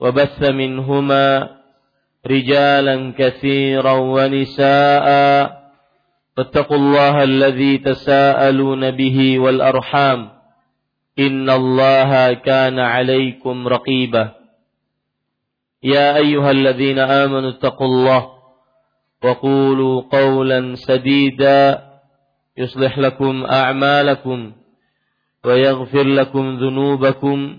وبث منهما رجالا كثيرا ونساء فاتقوا الله الذي تساءلون به والأرحام إن الله كان عليكم رقيبا. يا أيها الذين آمنوا اتقوا الله وقولوا قولا سديدا يصلح لكم أعمالكم ويغفر لكم ذنوبكم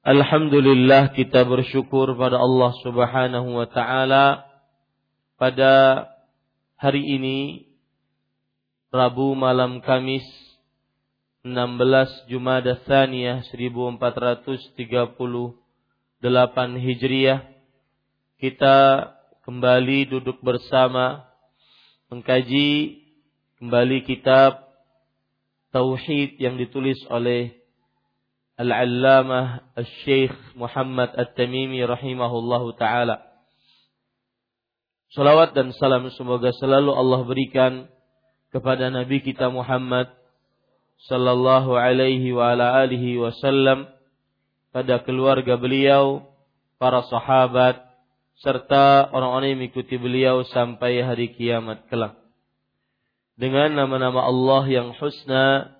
Alhamdulillah kita bersyukur pada Allah Subhanahu wa taala. Pada hari ini Rabu malam Kamis 16 Jumada Tsaniyah 1438 Hijriah kita kembali duduk bersama mengkaji kembali kitab tauhid yang ditulis oleh Al-Allamah Al-Syeikh Muhammad At-Tamimi rahimahullahu taala. Salawat dan salam semoga selalu Allah berikan kepada Nabi kita Muhammad sallallahu alaihi wa ala alihi wasallam pada keluarga beliau, para sahabat serta orang-orang yang mengikuti beliau sampai hari kiamat kelak. Dengan nama-nama Allah yang husna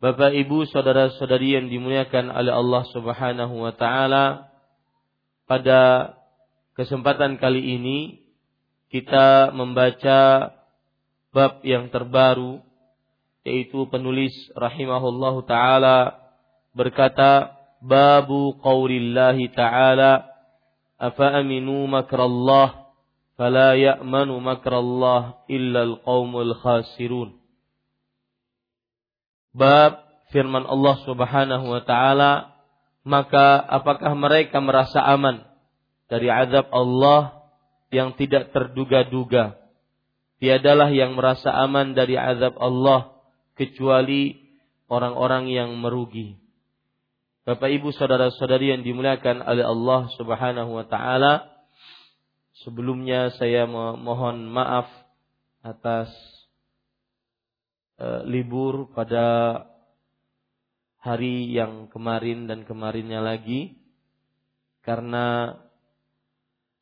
Bapak Ibu saudara-saudari yang dimuliakan oleh Allah Subhanahu wa taala pada kesempatan kali ini kita membaca bab yang terbaru yaitu penulis rahimahullah taala berkata babu qaulillahi taala afa aminu makrallah fala ya'manu makrallah illa alqaumul khasirun bab firman Allah Subhanahu wa taala, maka apakah mereka merasa aman dari azab Allah yang tidak terduga-duga? Tiadalah yang merasa aman dari azab Allah kecuali orang-orang yang merugi. Bapak Ibu saudara-saudari yang dimuliakan oleh Allah Subhanahu wa taala, sebelumnya saya mohon maaf atas e, libur pada hari yang kemarin dan kemarinnya lagi karena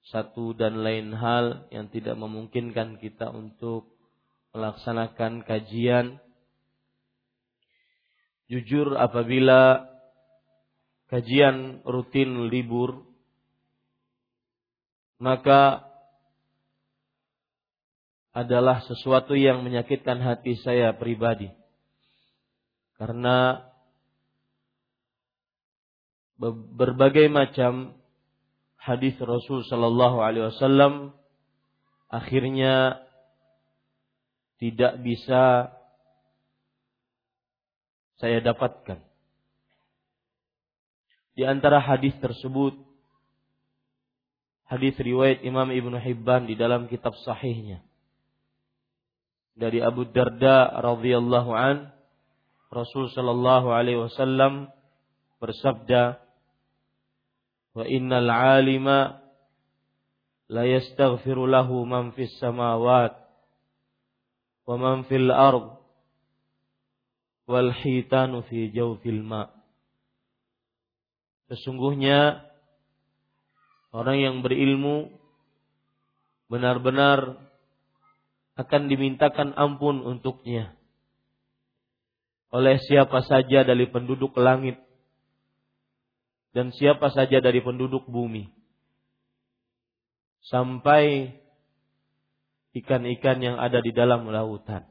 satu dan lain hal yang tidak memungkinkan kita untuk melaksanakan kajian. Jujur apabila kajian rutin libur maka adalah sesuatu yang menyakitkan hati saya pribadi. Karena berbagai macam hadis Rasul sallallahu alaihi wasallam akhirnya tidak bisa saya dapatkan. Di antara hadis tersebut hadis riwayat Imam Ibnu Hibban di dalam kitab sahihnya dari Abu Darda radhiyallahu an Rasul sallallahu alaihi wasallam bersabda wa innal alima la yastaghfiru lahu man fis samawat wa man fil ard wal hitanu fi jawfil ma. Sesungguhnya orang yang berilmu benar-benar akan dimintakan ampun untuknya oleh siapa saja dari penduduk langit dan siapa saja dari penduduk bumi sampai ikan-ikan yang ada di dalam lautan.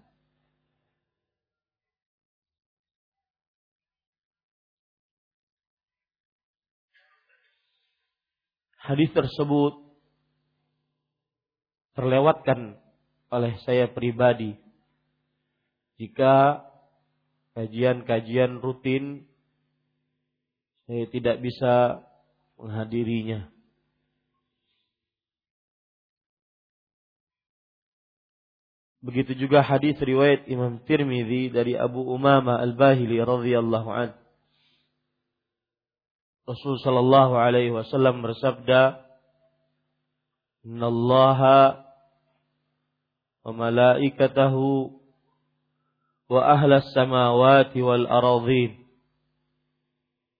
Hadis tersebut terlewatkan oleh saya pribadi. Jika kajian-kajian rutin saya tidak bisa menghadirinya. Begitu juga hadis riwayat Imam Tirmidzi dari Abu Umama Al-Bahili radhiyallahu an. Rasul sallallahu alaihi wasallam bersabda, "Innallaha وملائكته وأهل السماوات والأراضين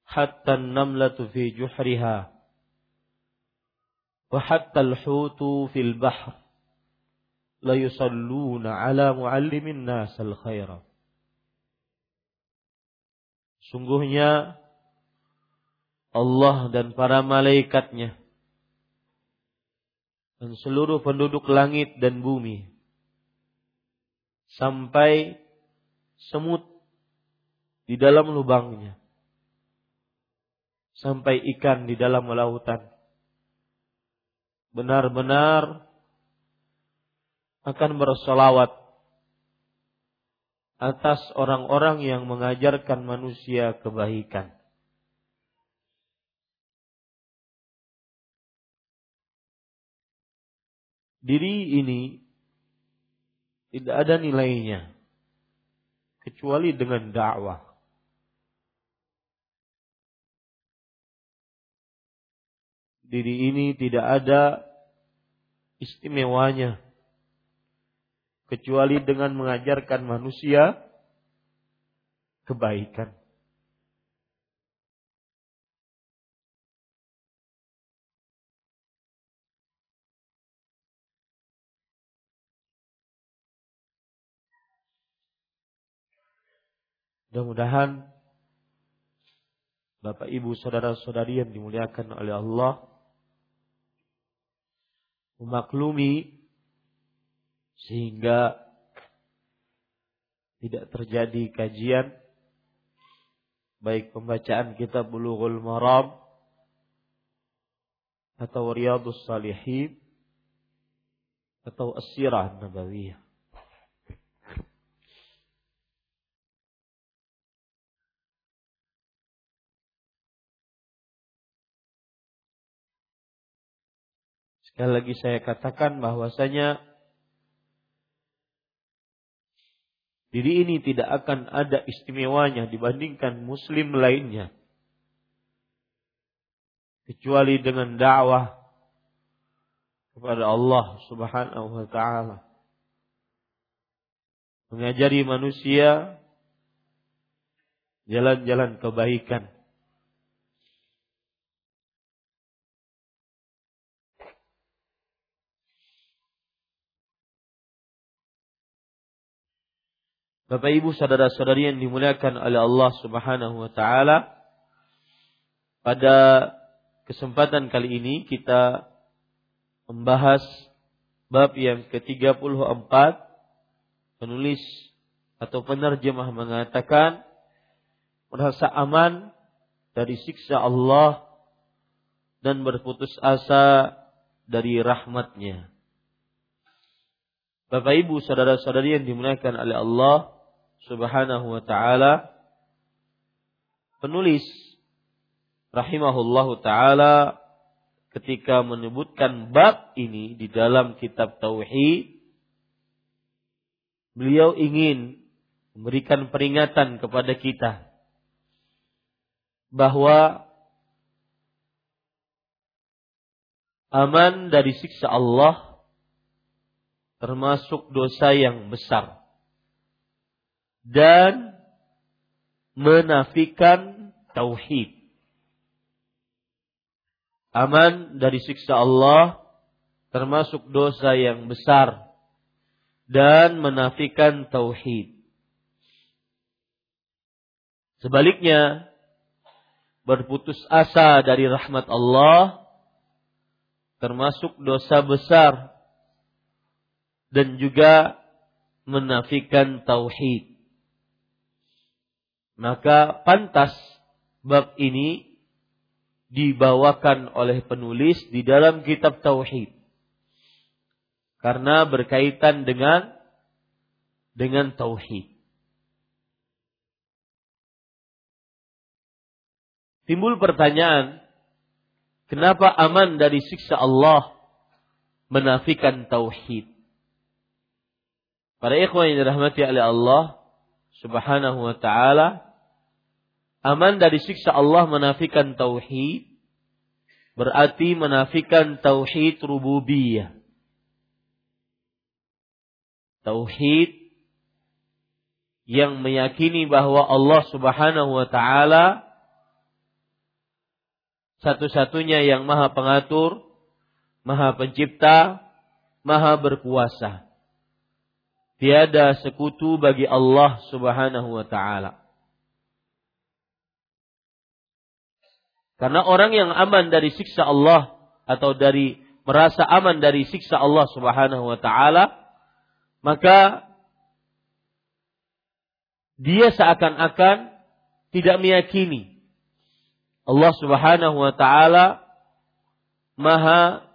حتى النملة في جحرها وحتى الحوت في البحر ليصلون على معلم الناس الخير Sungguhnya Allah dan para malaikatnya dan seluruh penduduk langit dan bumi sampai semut di dalam lubangnya. Sampai ikan di dalam lautan. Benar-benar akan bersolawat atas orang-orang yang mengajarkan manusia kebaikan. Diri ini tidak ada nilainya kecuali dengan dakwah. Diri ini tidak ada istimewanya kecuali dengan mengajarkan manusia kebaikan. Mudah-mudahan Bapak Ibu saudara-saudari yang dimuliakan oleh Allah memaklumi sehingga tidak terjadi kajian baik pembacaan kitab Bulughul Maram atau Riyadhus Salihin atau As-Sirah Nabawiyah Sekali lagi saya katakan bahwasanya diri ini tidak akan ada istimewanya dibandingkan muslim lainnya. Kecuali dengan dakwah kepada Allah Subhanahu wa taala. Mengajari manusia jalan-jalan kebaikan Bapak Ibu saudara-saudari yang dimuliakan oleh Allah Subhanahu wa taala. Pada kesempatan kali ini kita membahas bab yang ke-34 penulis atau penerjemah mengatakan merasa aman dari siksa Allah dan berputus asa dari rahmatnya. Bapak Ibu saudara-saudari yang dimuliakan oleh Allah Subhanahu wa taala. Penulis rahimahullahu taala ketika menyebutkan bab ini di dalam kitab tauhid beliau ingin memberikan peringatan kepada kita bahwa aman dari siksa Allah termasuk dosa yang besar dan menafikan tauhid. Aman dari siksa Allah termasuk dosa yang besar dan menafikan tauhid. Sebaliknya, berputus asa dari rahmat Allah termasuk dosa besar dan juga menafikan tauhid. Maka pantas bab ini dibawakan oleh penulis di dalam kitab tauhid. Karena berkaitan dengan dengan tauhid. Timbul pertanyaan, Kenapa aman dari siksa Allah menafikan tauhid? Para ikhwan yang dirahmati oleh Allah Subhanahu wa taala, aman dari siksa Allah menafikan tauhid berarti menafikan tauhid rububiyah. Tauhid yang meyakini bahwa Allah Subhanahu wa taala satu-satunya yang maha pengatur, maha pencipta, maha berkuasa. Tiada sekutu bagi Allah subhanahu wa ta'ala. Karena orang yang aman dari siksa Allah atau dari merasa aman dari siksa Allah Subhanahu wa taala, maka dia seakan-akan tidak meyakini Allah Subhanahu wa taala Maha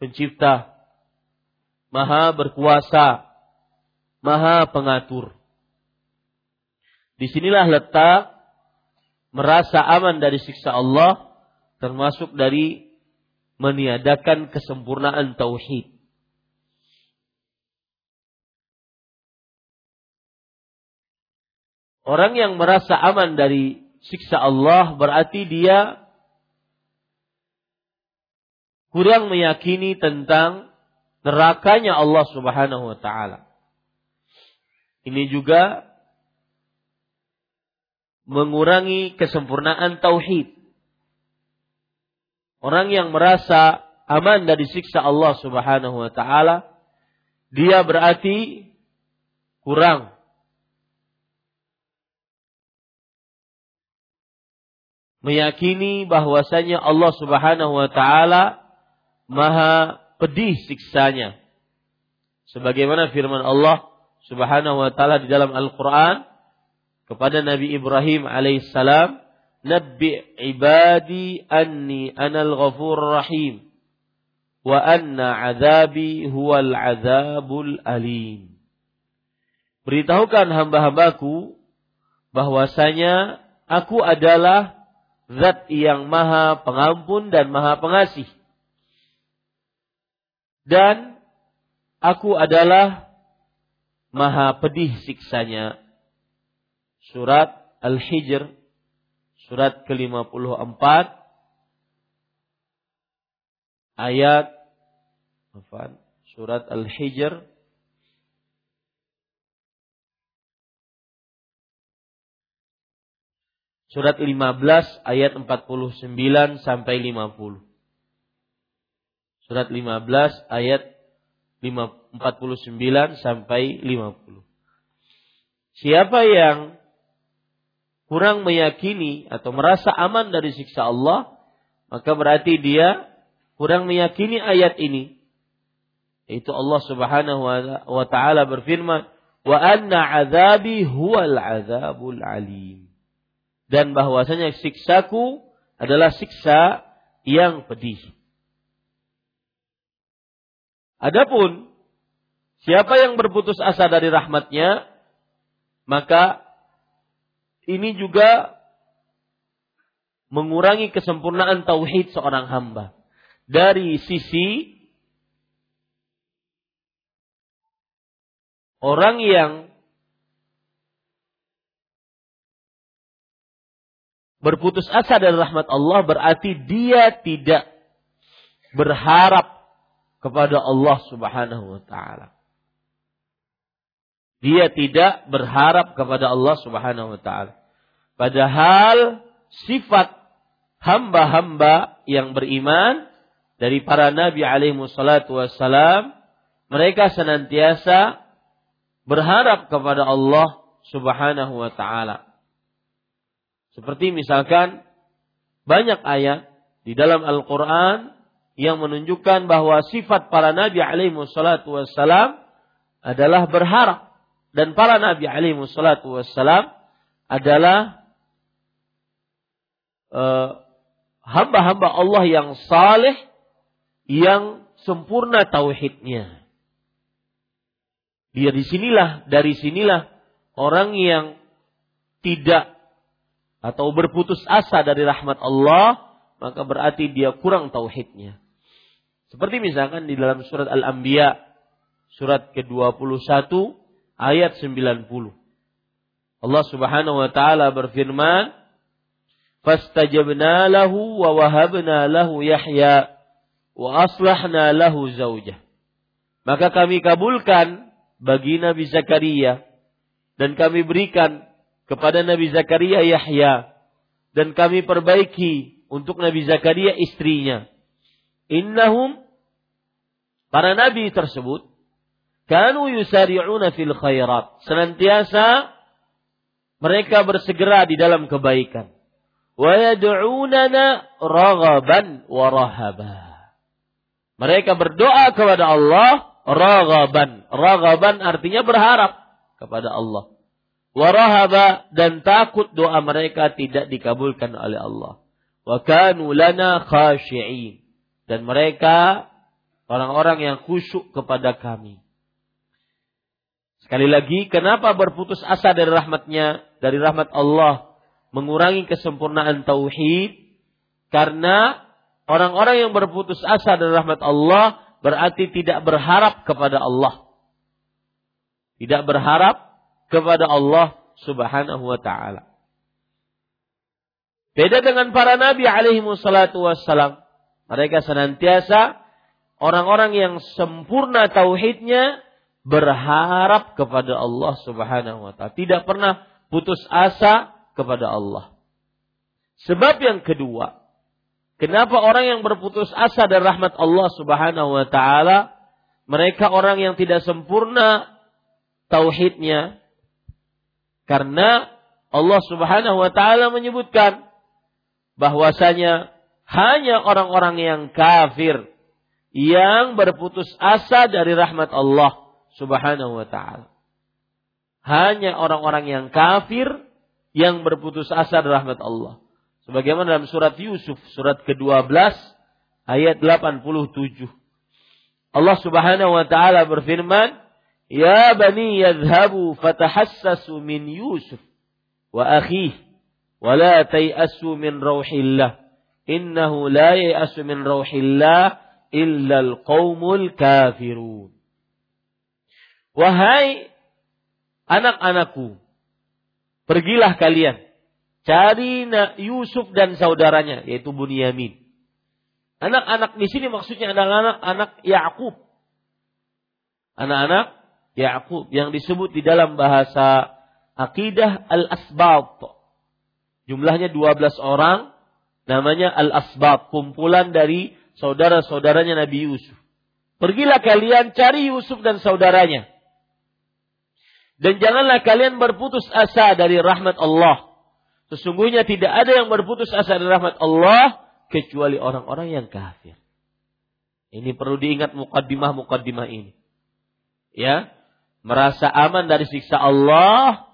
pencipta, Maha berkuasa, Maha pengatur. Di sinilah letak merasa aman dari siksa Allah termasuk dari meniadakan kesempurnaan tauhid. Orang yang merasa aman dari siksa Allah berarti dia kurang meyakini tentang nerakanya Allah Subhanahu wa taala. Ini juga mengurangi kesempurnaan tauhid. Orang yang merasa aman dari siksa Allah Subhanahu wa taala, dia berarti kurang meyakini bahwasanya Allah Subhanahu wa taala maha pedih siksanya. Sebagaimana firman Allah Subhanahu wa taala di dalam Al-Qur'an kepada Nabi Ibrahim alaihissalam, "Nabbi ibadi anni anal ghafur rahim wa anna azabi huwal azabul alim." Beritahukan hamba-hambaku bahwasanya aku adalah zat yang maha pengampun dan maha pengasih. Dan aku adalah maha pedih siksanya. Surat Al-Hijr, surat ke-54, ayat, surat Al-Hijr, Surat 15 ayat 49 sampai 50. Surat 15 ayat 49 sampai 50. Siapa yang kurang meyakini atau merasa aman dari siksa Allah, maka berarti dia kurang meyakini ayat ini. Itu Allah Subhanahu wa taala berfirman, "Wa anna azabi huwal azabul alim." dan bahwasanya siksaku adalah siksa yang pedih. Adapun siapa yang berputus asa dari rahmatnya, maka ini juga mengurangi kesempurnaan tauhid seorang hamba. Dari sisi orang yang berputus asa dari rahmat Allah berarti dia tidak berharap kepada Allah Subhanahu wa taala. Dia tidak berharap kepada Allah Subhanahu wa taala. Padahal sifat hamba-hamba yang beriman dari para nabi alaihi wassalatu wassalam mereka senantiasa berharap kepada Allah Subhanahu wa taala. Seperti misalkan banyak ayat di dalam Al-Qur'an yang menunjukkan bahwa sifat para nabi alaihi wassalatu wassalam adalah berharap dan para nabi alaihi wassalatu wassalam adalah uh, hamba-hamba Allah yang saleh yang sempurna tauhidnya. Dia di sinilah dari sinilah orang yang tidak atau berputus asa dari rahmat Allah maka berarti dia kurang tauhidnya. Seperti misalkan di dalam surat Al-Anbiya surat ke-21 ayat 90. Allah Subhanahu wa taala berfirman, "Fastajabna lahu wa wahabna lahu Yahya wa aslahna lahu zaujah." Maka kami kabulkan bagi Nabi Zakaria dan kami berikan kepada Nabi Zakaria Yahya dan kami perbaiki untuk Nabi Zakaria istrinya. Innahum Para nabi tersebut kanu yusari'una fil khairat. Senantiasa mereka bersegera di dalam kebaikan. Wa yad'unana raghaban wa rahaba. Mereka berdoa kepada Allah raghaban. Raghaban artinya berharap kepada Allah. Warahaba dan takut doa mereka tidak dikabulkan oleh Allah. Wa kanu lana khashi'in. Dan mereka orang-orang yang khusyuk kepada kami. Sekali lagi, kenapa berputus asa dari rahmatnya, dari rahmat Allah, mengurangi kesempurnaan tauhid? Karena orang-orang yang berputus asa dari rahmat Allah berarti tidak berharap kepada Allah. Tidak berharap kepada Allah Subhanahu wa taala. Beda dengan para nabi alaihi wassalatu wassalam. Mereka senantiasa orang-orang yang sempurna tauhidnya berharap kepada Allah Subhanahu wa taala, tidak pernah putus asa kepada Allah. Sebab yang kedua, kenapa orang yang berputus asa dari rahmat Allah Subhanahu wa taala, mereka orang yang tidak sempurna tauhidnya karena Allah Subhanahu wa taala menyebutkan bahwasanya hanya orang-orang yang kafir yang berputus asa dari rahmat Allah Subhanahu wa taala. Hanya orang-orang yang kafir yang berputus asa dari rahmat Allah. Sebagaimana dalam surat Yusuf surat ke-12 ayat 87. Allah Subhanahu wa taala berfirman, "Ya bani yadhhabu fatahassasu min Yusuf wa akhihi wa la tayasu min rauhillah. Innahu la yayasu min rauhillah illal qaumul kafirun. Wahai anak-anakku, pergilah kalian cari Yusuf dan saudaranya yaitu Bunyamin. Anak-anak di sini maksudnya adalah anak-anak Yakub. Anak-anak Yakub yang disebut di dalam bahasa akidah al-asbab. Jumlahnya 12 orang, namanya al-asbab, kumpulan dari saudara-saudaranya Nabi Yusuf. Pergilah kalian cari Yusuf dan saudaranya. Dan janganlah kalian berputus asa dari rahmat Allah. Sesungguhnya tidak ada yang berputus asa dari rahmat Allah kecuali orang-orang yang kafir. Ini perlu diingat mukaddimah-mukaddimah ini. Ya, merasa aman dari siksa Allah.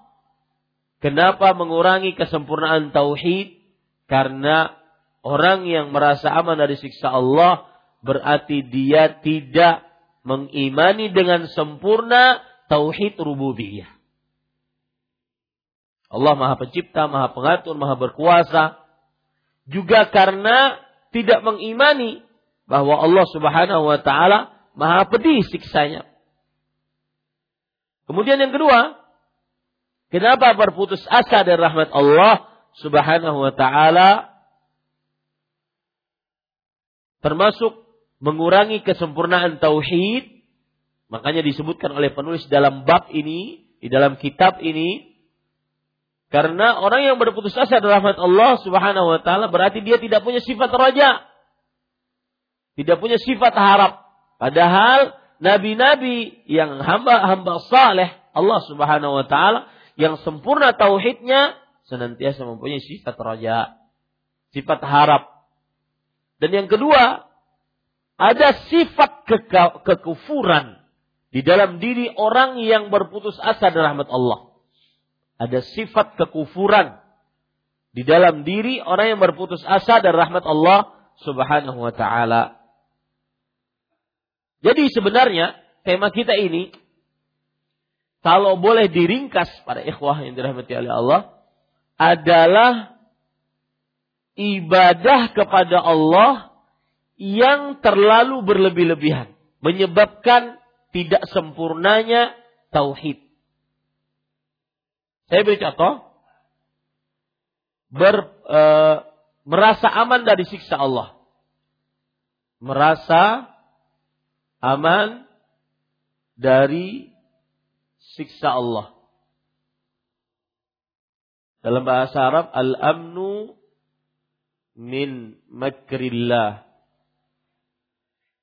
Kenapa mengurangi kesempurnaan tauhid? Karena orang yang merasa aman dari siksa Allah berarti dia tidak mengimani dengan sempurna tauhid rububiyah. Allah Maha Pencipta, Maha Pengatur, Maha Berkuasa. Juga karena tidak mengimani bahwa Allah Subhanahu wa taala Maha pedih siksanya. Kemudian yang kedua, kenapa berputus asa dari rahmat Allah Subhanahu wa taala termasuk mengurangi kesempurnaan tauhid makanya disebutkan oleh penulis dalam bab ini di dalam kitab ini karena orang yang berputus asa dari rahmat Allah Subhanahu wa taala berarti dia tidak punya sifat raja. Tidak punya sifat harap. Padahal nabi-nabi yang hamba-hamba saleh Allah Subhanahu wa taala yang sempurna tauhidnya senantiasa mempunyai sifat raja, sifat harap. Dan yang kedua, ada sifat ke kekufuran di dalam diri orang yang berputus asa dari rahmat Allah. Ada sifat kekufuran. Di dalam diri orang yang berputus asa dari rahmat Allah Subhanahu wa taala. Jadi sebenarnya tema kita ini kalau boleh diringkas pada ikhwah yang dirahmati oleh Allah adalah ibadah kepada Allah yang terlalu berlebih-lebihan. Menyebabkan tidak sempurnanya tauhid. Saya beri contoh. Ber, e, merasa aman dari siksa Allah. Merasa aman dari siksa Allah. Dalam bahasa Arab, al-amnu min makrillah.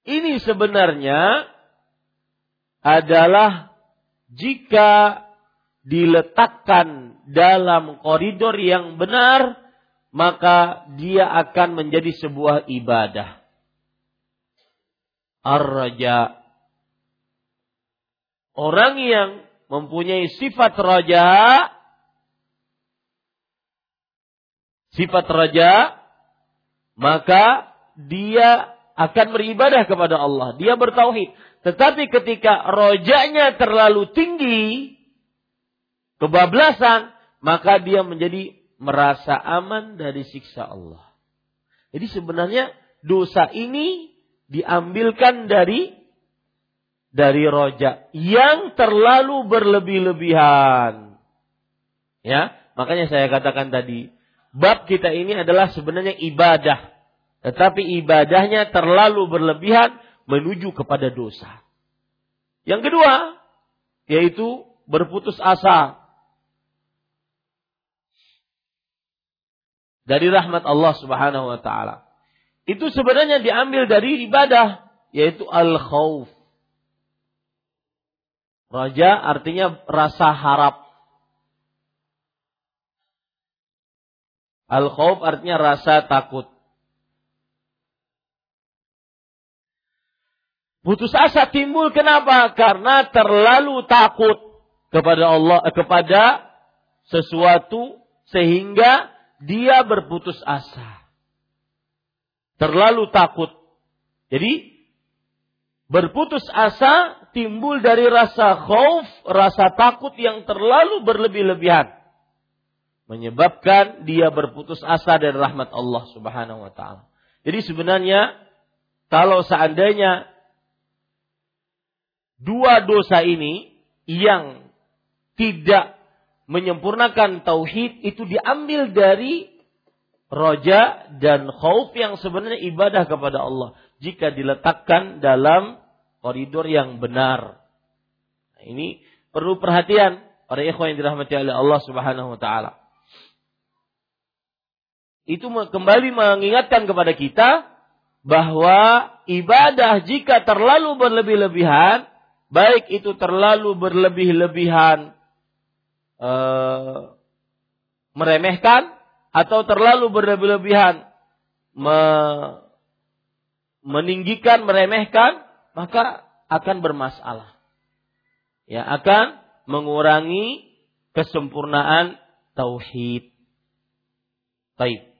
Ini sebenarnya adalah jika diletakkan dalam koridor yang benar, maka dia akan menjadi sebuah ibadah. Ar-raja. Orang yang mempunyai sifat raja, sifat raja, maka dia akan beribadah kepada Allah. Dia bertauhid. Tetapi ketika rojanya terlalu tinggi, kebablasan, maka dia menjadi merasa aman dari siksa Allah. Jadi sebenarnya dosa ini diambilkan dari dari roja yang terlalu berlebih-lebihan. Ya, makanya saya katakan tadi, bab kita ini adalah sebenarnya ibadah. Tetapi ibadahnya terlalu berlebihan menuju kepada dosa. Yang kedua, yaitu berputus asa dari rahmat Allah Subhanahu wa taala. Itu sebenarnya diambil dari ibadah yaitu al-khauf. Raja artinya rasa harap. Al-khauf artinya rasa takut. Putus asa timbul kenapa? Karena terlalu takut kepada Allah eh, kepada sesuatu sehingga dia berputus asa. Terlalu takut. Jadi berputus asa timbul dari rasa khauf, rasa takut yang terlalu berlebih-lebihan. Menyebabkan dia berputus asa dari rahmat Allah Subhanahu wa taala. Jadi sebenarnya kalau seandainya dua dosa ini yang tidak menyempurnakan tauhid itu diambil dari roja dan khauf yang sebenarnya ibadah kepada Allah jika diletakkan dalam koridor yang benar. Nah, ini perlu perhatian para ikhwan yang dirahmati oleh Allah Subhanahu wa taala. Itu kembali mengingatkan kepada kita bahwa ibadah jika terlalu berlebih-lebihan, baik itu terlalu berlebih-lebihan uh, meremehkan atau terlalu berlebihan me, meninggikan, meremehkan, maka akan bermasalah. Ya, akan mengurangi kesempurnaan tauhid. Baik.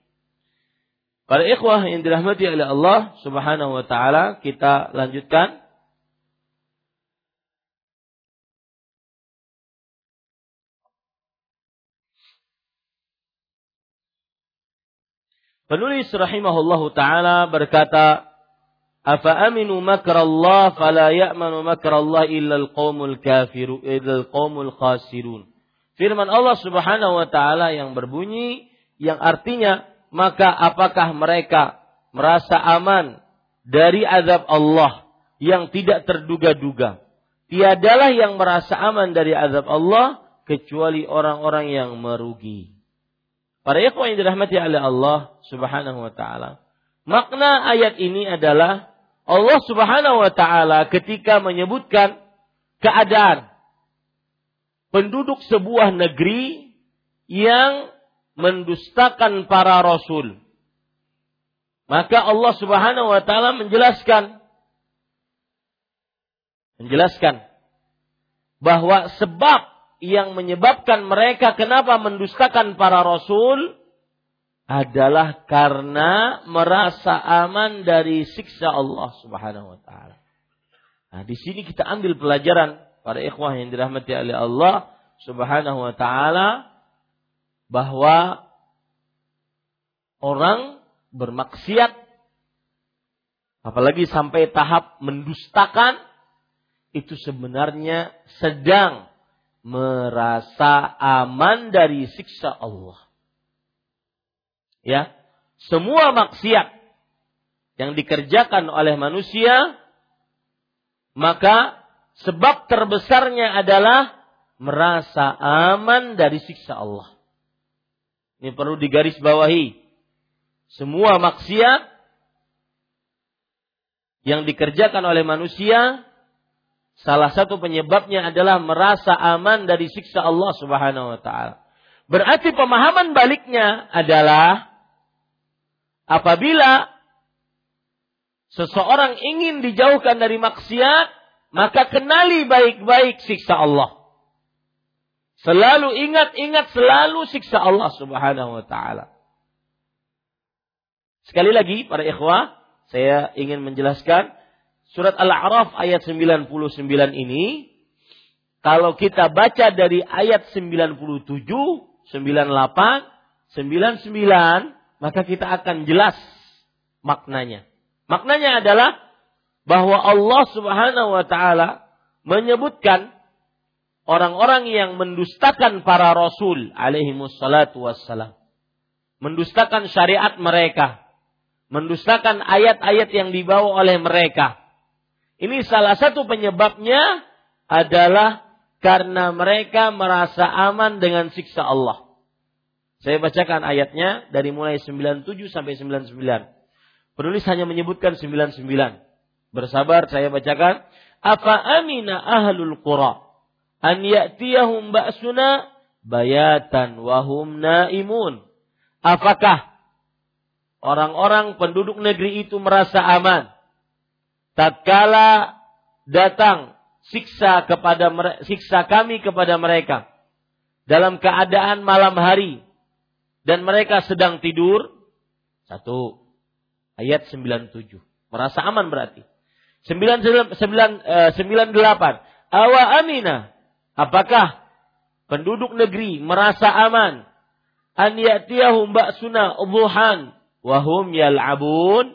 Para ikhwah yang dirahmati oleh Allah Subhanahu wa taala, kita lanjutkan Penulis rahimahullahu taala berkata, "Afa aminu makrallah fala ya'manu makrallah illa al-qaumul kafiru illa al-qaumul khasirun." Firman Allah Subhanahu wa taala yang berbunyi yang artinya, "Maka apakah mereka merasa aman dari azab Allah yang tidak terduga-duga?" Tiadalah yang merasa aman dari azab Allah kecuali orang-orang yang merugi. Para ikhwan yang dirahmati oleh Allah Subhanahu wa taala. Makna ayat ini adalah Allah Subhanahu wa taala ketika menyebutkan keadaan penduduk sebuah negeri yang mendustakan para rasul. Maka Allah Subhanahu wa taala menjelaskan menjelaskan bahwa sebab yang menyebabkan mereka kenapa mendustakan para rasul adalah karena merasa aman dari siksa Allah Subhanahu wa taala. Nah, di sini kita ambil pelajaran para ikhwah yang dirahmati oleh Allah Subhanahu wa taala bahwa orang bermaksiat apalagi sampai tahap mendustakan itu sebenarnya sedang merasa aman dari siksa Allah. Ya, semua maksiat yang dikerjakan oleh manusia maka sebab terbesarnya adalah merasa aman dari siksa Allah. Ini perlu digarisbawahi. Semua maksiat yang dikerjakan oleh manusia Salah satu penyebabnya adalah merasa aman dari siksa Allah Subhanahu wa taala. Berarti pemahaman baliknya adalah apabila seseorang ingin dijauhkan dari maksiat, maka kenali baik-baik siksa Allah. Selalu ingat-ingat selalu siksa Allah Subhanahu wa taala. Sekali lagi para ikhwah, saya ingin menjelaskan surat Al-A'raf ayat 99 ini kalau kita baca dari ayat 97, 98, 99 maka kita akan jelas maknanya. Maknanya adalah bahwa Allah Subhanahu wa taala menyebutkan orang-orang yang mendustakan para rasul alaihi wassalatu wassalam. Mendustakan syariat mereka. Mendustakan ayat-ayat yang dibawa oleh mereka ini salah satu penyebabnya adalah karena mereka merasa aman dengan siksa Allah. Saya bacakan ayatnya dari mulai 97 sampai 99. Penulis hanya menyebutkan 99. Bersabar saya bacakan. Apa amina ahlul qura an ya'tiyahum ba'suna bayatan wahum naimun. Apakah orang-orang penduduk negeri itu merasa aman tatkala datang siksa kepada siksa kami kepada mereka dalam keadaan malam hari dan mereka sedang tidur satu ayat 97 merasa aman berarti. 99 98 awa amina. Apakah penduduk negeri merasa aman? An ya'tiyahum ba'suna ubuhan wa hum yal'abun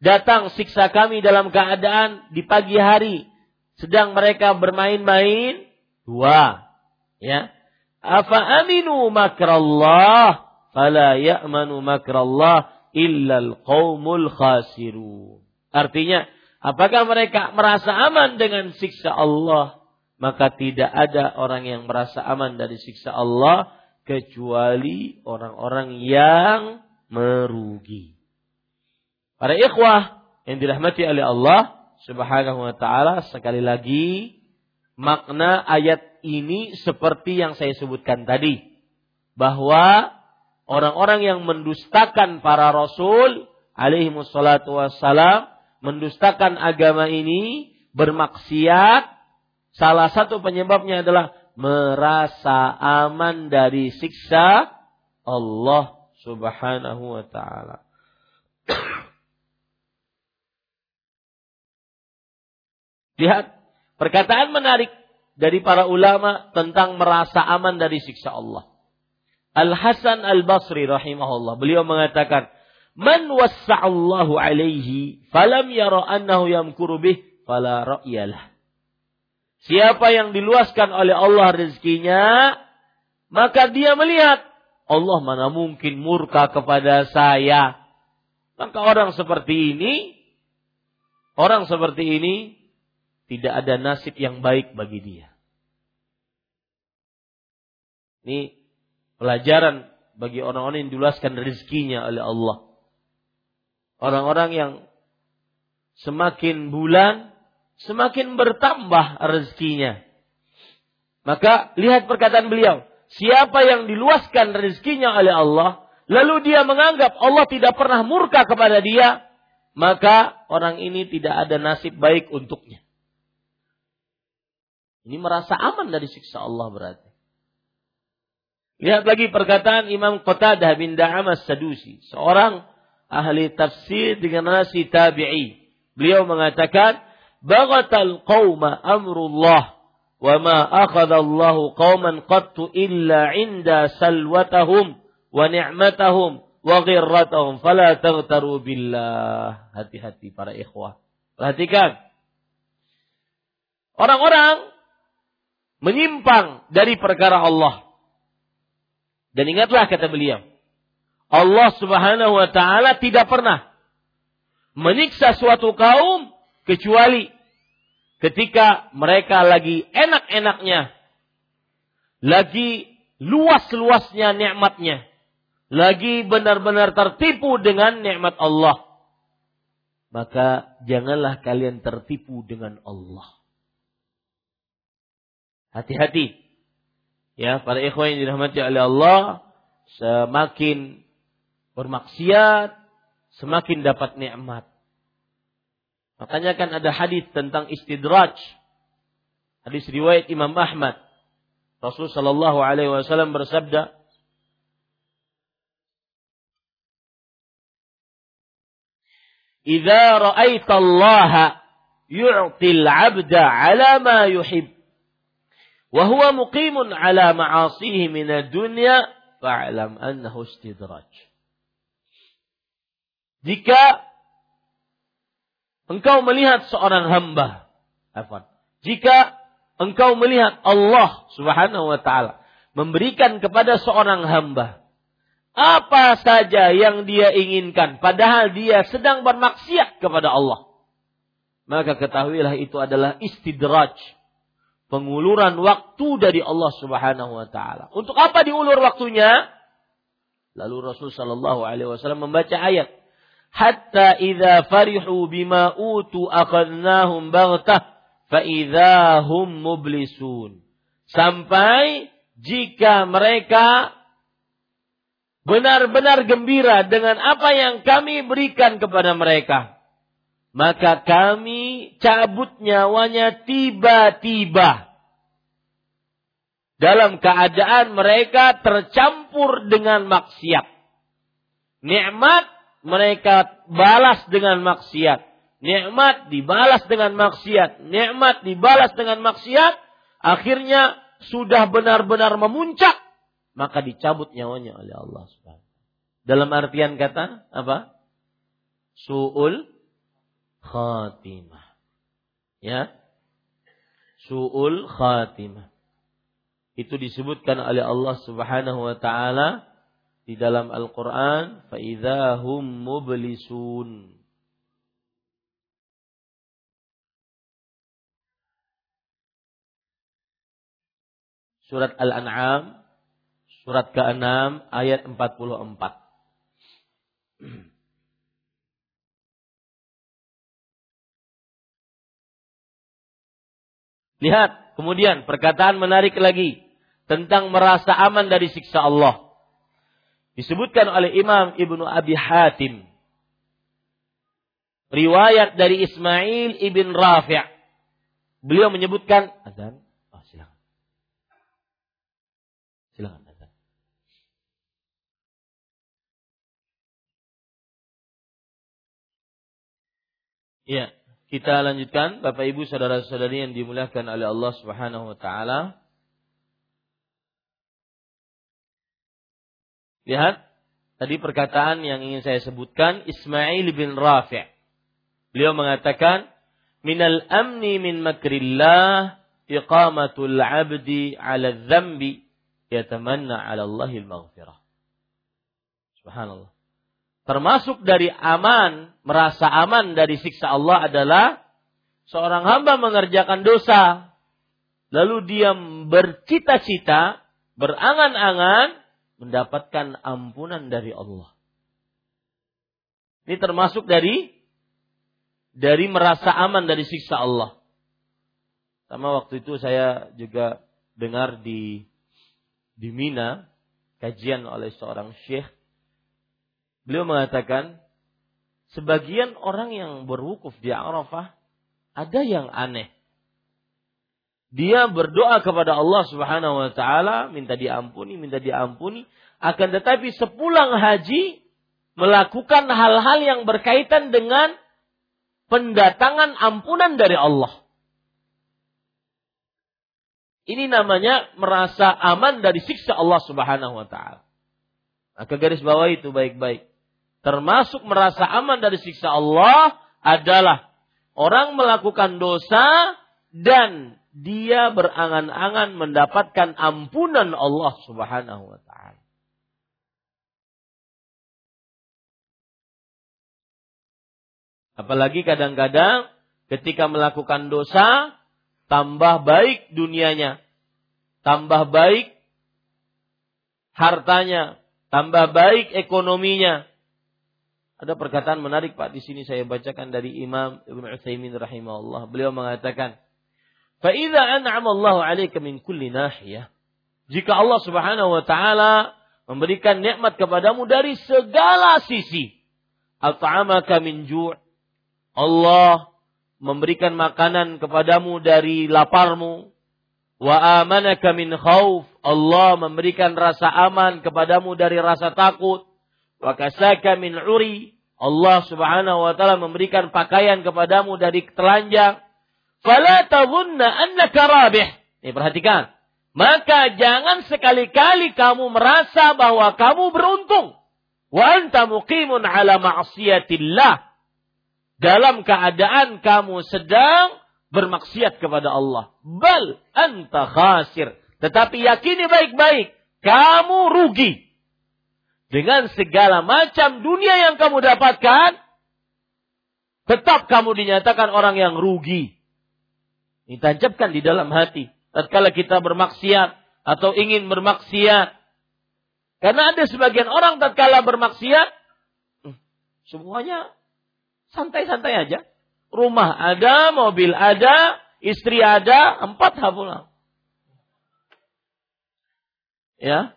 datang siksa kami dalam keadaan di pagi hari. Sedang mereka bermain-main. Dua. Ya. Afa aminu makrallah? Fala ya'manu makrallah illal qaumul khasirun. Artinya apakah mereka merasa aman dengan siksa Allah? Maka tidak ada orang yang merasa aman dari siksa Allah kecuali orang-orang yang merugi Para ikhwah yang dirahmati oleh Allah Subhanahu wa taala sekali lagi makna ayat ini seperti yang saya sebutkan tadi bahwa orang-orang yang mendustakan para rasul alaihi wassalatu wassalam mendustakan agama ini bermaksiat salah satu penyebabnya adalah merasa aman dari siksa Allah Subhanahu wa taala. Lihat perkataan menarik dari para ulama tentang merasa aman dari siksa Allah. Al Hasan Al Basri rahimahullah beliau mengatakan, "Man wassa'allahu alaihi falam yara annahu yamkuru bih fala ra'yalah." Siapa yang diluaskan oleh Allah rezekinya, maka dia melihat Allah mana mungkin murka kepada saya. Maka orang seperti ini, orang seperti ini tidak ada nasib yang baik bagi dia. Ini pelajaran bagi orang-orang yang diluaskan rezekinya oleh Allah. Orang-orang yang semakin bulan semakin bertambah rezekinya. Maka lihat perkataan beliau, siapa yang diluaskan rezekinya oleh Allah, lalu dia menganggap Allah tidak pernah murka kepada dia, maka orang ini tidak ada nasib baik untuknya. Ini merasa aman dari siksa Allah berarti. Lihat lagi perkataan Imam Qatadah bin Da'amas Sadusi. Seorang ahli tafsir dengan nasi tabi'i. Beliau mengatakan, Bagatal qawma amrullah. Wa ma akhadallahu qawman qattu illa inda salwatahum wa ni'matahum wa ghirratahum. Fala taghtaru billah. Hati-hati para ikhwah. Perhatikan. Orang-orang menyimpang dari perkara Allah. Dan ingatlah kata beliau, Allah Subhanahu wa taala tidak pernah menyiksa suatu kaum kecuali ketika mereka lagi enak-enaknya, lagi luas-luasnya nikmatnya, lagi benar-benar tertipu dengan nikmat Allah. Maka janganlah kalian tertipu dengan Allah. Hati-hati. Ya, para ikhwan yang dirahmati oleh Allah, semakin bermaksiat, semakin dapat nikmat. Makanya kan ada hadis tentang istidraj. Hadis riwayat Imam Ahmad. Rasul sallallahu alaihi wasallam bersabda, "Idza ra'aita Allah yu'ti al-'abda 'ala ma yuhib Wahwa muqimun ala ma'asihi minad dunya fa'lam annahu istidraj. Jika engkau melihat seorang hamba, afwan. Jika engkau melihat Allah Subhanahu wa taala memberikan kepada seorang hamba apa saja yang dia inginkan padahal dia sedang bermaksiat kepada Allah, maka ketahuilah itu adalah istidraj penguluran waktu dari Allah Subhanahu wa taala. Untuk apa diulur waktunya? Lalu Rasul sallallahu alaihi wasallam membaca ayat, "Hatta idza farihu bima utu akhadnahum baghtah fa hum mublisun." Sampai jika mereka benar-benar gembira dengan apa yang kami berikan kepada mereka, maka kami cabut nyawanya tiba-tiba. Dalam keadaan mereka tercampur dengan maksiat. Nikmat mereka balas dengan maksiat. Nikmat dibalas dengan maksiat. Nikmat dibalas dengan maksiat. Akhirnya sudah benar-benar memuncak. Maka dicabut nyawanya oleh Allah Subhanahu Dalam artian kata apa? Su'ul khatimah. Ya. Su'ul khatimah. Itu disebutkan oleh Allah Subhanahu wa taala di dalam Al-Qur'an, fa hum mublisun. Surat Al-An'am surat ke-6 ayat 44. Lihat, kemudian perkataan menarik lagi tentang merasa aman dari siksa Allah. Disebutkan oleh Imam Ibnu Abi Hatim. Riwayat dari Ismail ibn Rafi' Beliau menyebutkan azan. Oh, silakan. Silakan azan. Iya. Kita lanjutkan Bapak Ibu saudara-saudari yang dimuliakan oleh Allah Subhanahu wa taala. Lihat tadi perkataan yang ingin saya sebutkan Ismail bin Rafi'. Beliau mengatakan minal amni min makrillah iqamatul abdi ala dzambi yatamanna ala Allahil maghfirah. Subhanallah. Termasuk dari aman, merasa aman dari siksa Allah adalah seorang hamba mengerjakan dosa. Lalu dia bercita-cita, berangan-angan mendapatkan ampunan dari Allah. Ini termasuk dari dari merasa aman dari siksa Allah. Sama waktu itu saya juga dengar di di Mina kajian oleh seorang syekh Beliau mengatakan, sebagian orang yang berwukuf di Arafah ada yang aneh. Dia berdoa kepada Allah Subhanahu wa taala, minta diampuni, minta diampuni, akan tetapi sepulang haji melakukan hal-hal yang berkaitan dengan pendatangan ampunan dari Allah. Ini namanya merasa aman dari siksa Allah Subhanahu wa taala. Maka garis bawah itu baik-baik termasuk merasa aman dari siksa Allah adalah orang melakukan dosa dan dia berangan-angan mendapatkan ampunan Allah Subhanahu wa taala. Apalagi kadang-kadang ketika melakukan dosa tambah baik dunianya, tambah baik hartanya, tambah baik ekonominya, ada perkataan menarik Pak di sini saya bacakan dari Imam Ibnu Utsaimin rahimahullah. Beliau mengatakan, "Fa idza an'ama Allahu 'alaika min kulli nahiyah." Jika Allah Subhanahu wa taala memberikan nikmat kepadamu dari segala sisi, at'amaka min ju' Allah memberikan makanan kepadamu dari laparmu, wa amanaka min khauf. Allah memberikan rasa aman kepadamu dari rasa takut wa kasaka min uri. Allah Subhanahu wa taala memberikan pakaian kepadamu dari telanjang. Fala tadhunna annaka rabih. Ini perhatikan. Maka jangan sekali-kali kamu merasa bahwa kamu beruntung. Wa anta muqimun ala ma'siyatillah. Dalam keadaan kamu sedang bermaksiat kepada Allah. Bal anta khasir. Tetapi yakini baik-baik kamu rugi dengan segala macam dunia yang kamu dapatkan, tetap kamu dinyatakan orang yang rugi. Ditancapkan di dalam hati. Tatkala kita bermaksiat atau ingin bermaksiat. Karena ada sebagian orang tatkala bermaksiat, hmm, semuanya santai-santai aja. Rumah ada, mobil ada, istri ada, empat pulang. Ya,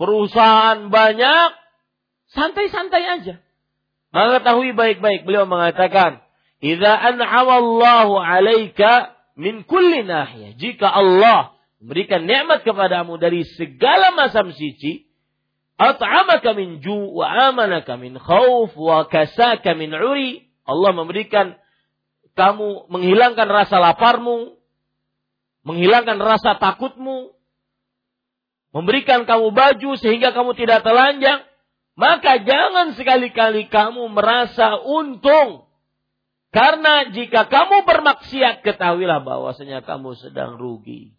perusahaan banyak, santai-santai aja. Maka ketahui baik-baik beliau mengatakan, "Idza an'ama Allahu 'alaika min kulli nahiyah." Jika Allah memberikan nikmat kepadamu dari segala macam sisi, at'amaka min ju' wa amanaka min khauf wa kasaka min 'uri. Allah memberikan kamu menghilangkan rasa laparmu, menghilangkan rasa takutmu, memberikan kamu baju sehingga kamu tidak telanjang, maka jangan sekali-kali kamu merasa untung. Karena jika kamu bermaksiat, ketahuilah bahwasanya kamu sedang rugi.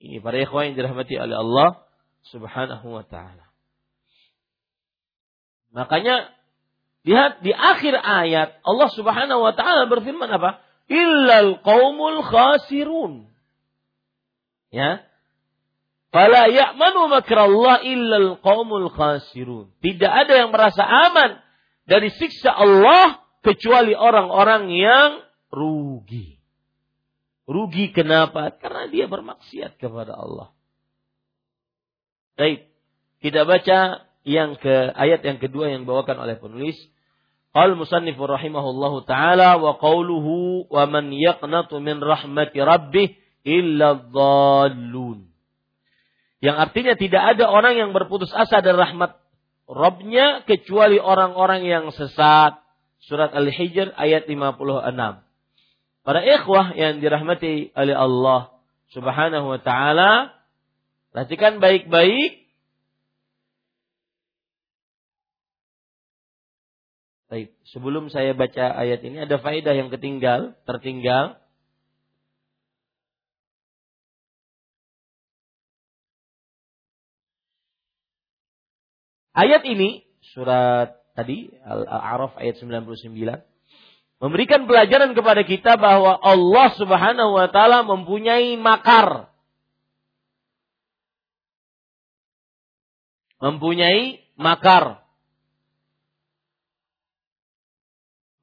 Ini para ikhwan yang dirahmati oleh Allah subhanahu wa ta'ala. Makanya, lihat di akhir ayat, Allah subhanahu wa ta'ala berfirman apa? Illal qawmul khasirun. Ya, Fala ya'manu makrallah illal qaumul khasirun. Tidak ada yang merasa aman dari siksa Allah kecuali orang-orang yang rugi. Rugi kenapa? Karena dia bermaksiat kepada Allah. Baik, kita baca yang ke ayat yang kedua yang dibawakan oleh penulis. Qal musannif rahimahullahu taala wa qauluhu wa man yaqnatu min rahmati rabbih illa dhallun. Yang artinya tidak ada orang yang berputus asa dari rahmat Robnya kecuali orang-orang yang sesat. surat Al-Hijr ayat 56. Para ikhwah yang dirahmati oleh Allah Subhanahu wa taala, perhatikan baik-baik Baik, sebelum saya baca ayat ini ada faedah yang ketinggal, tertinggal. Ayat ini surat tadi Al-A'raf ayat 99 memberikan pelajaran kepada kita bahwa Allah Subhanahu wa taala mempunyai makar. Mempunyai makar.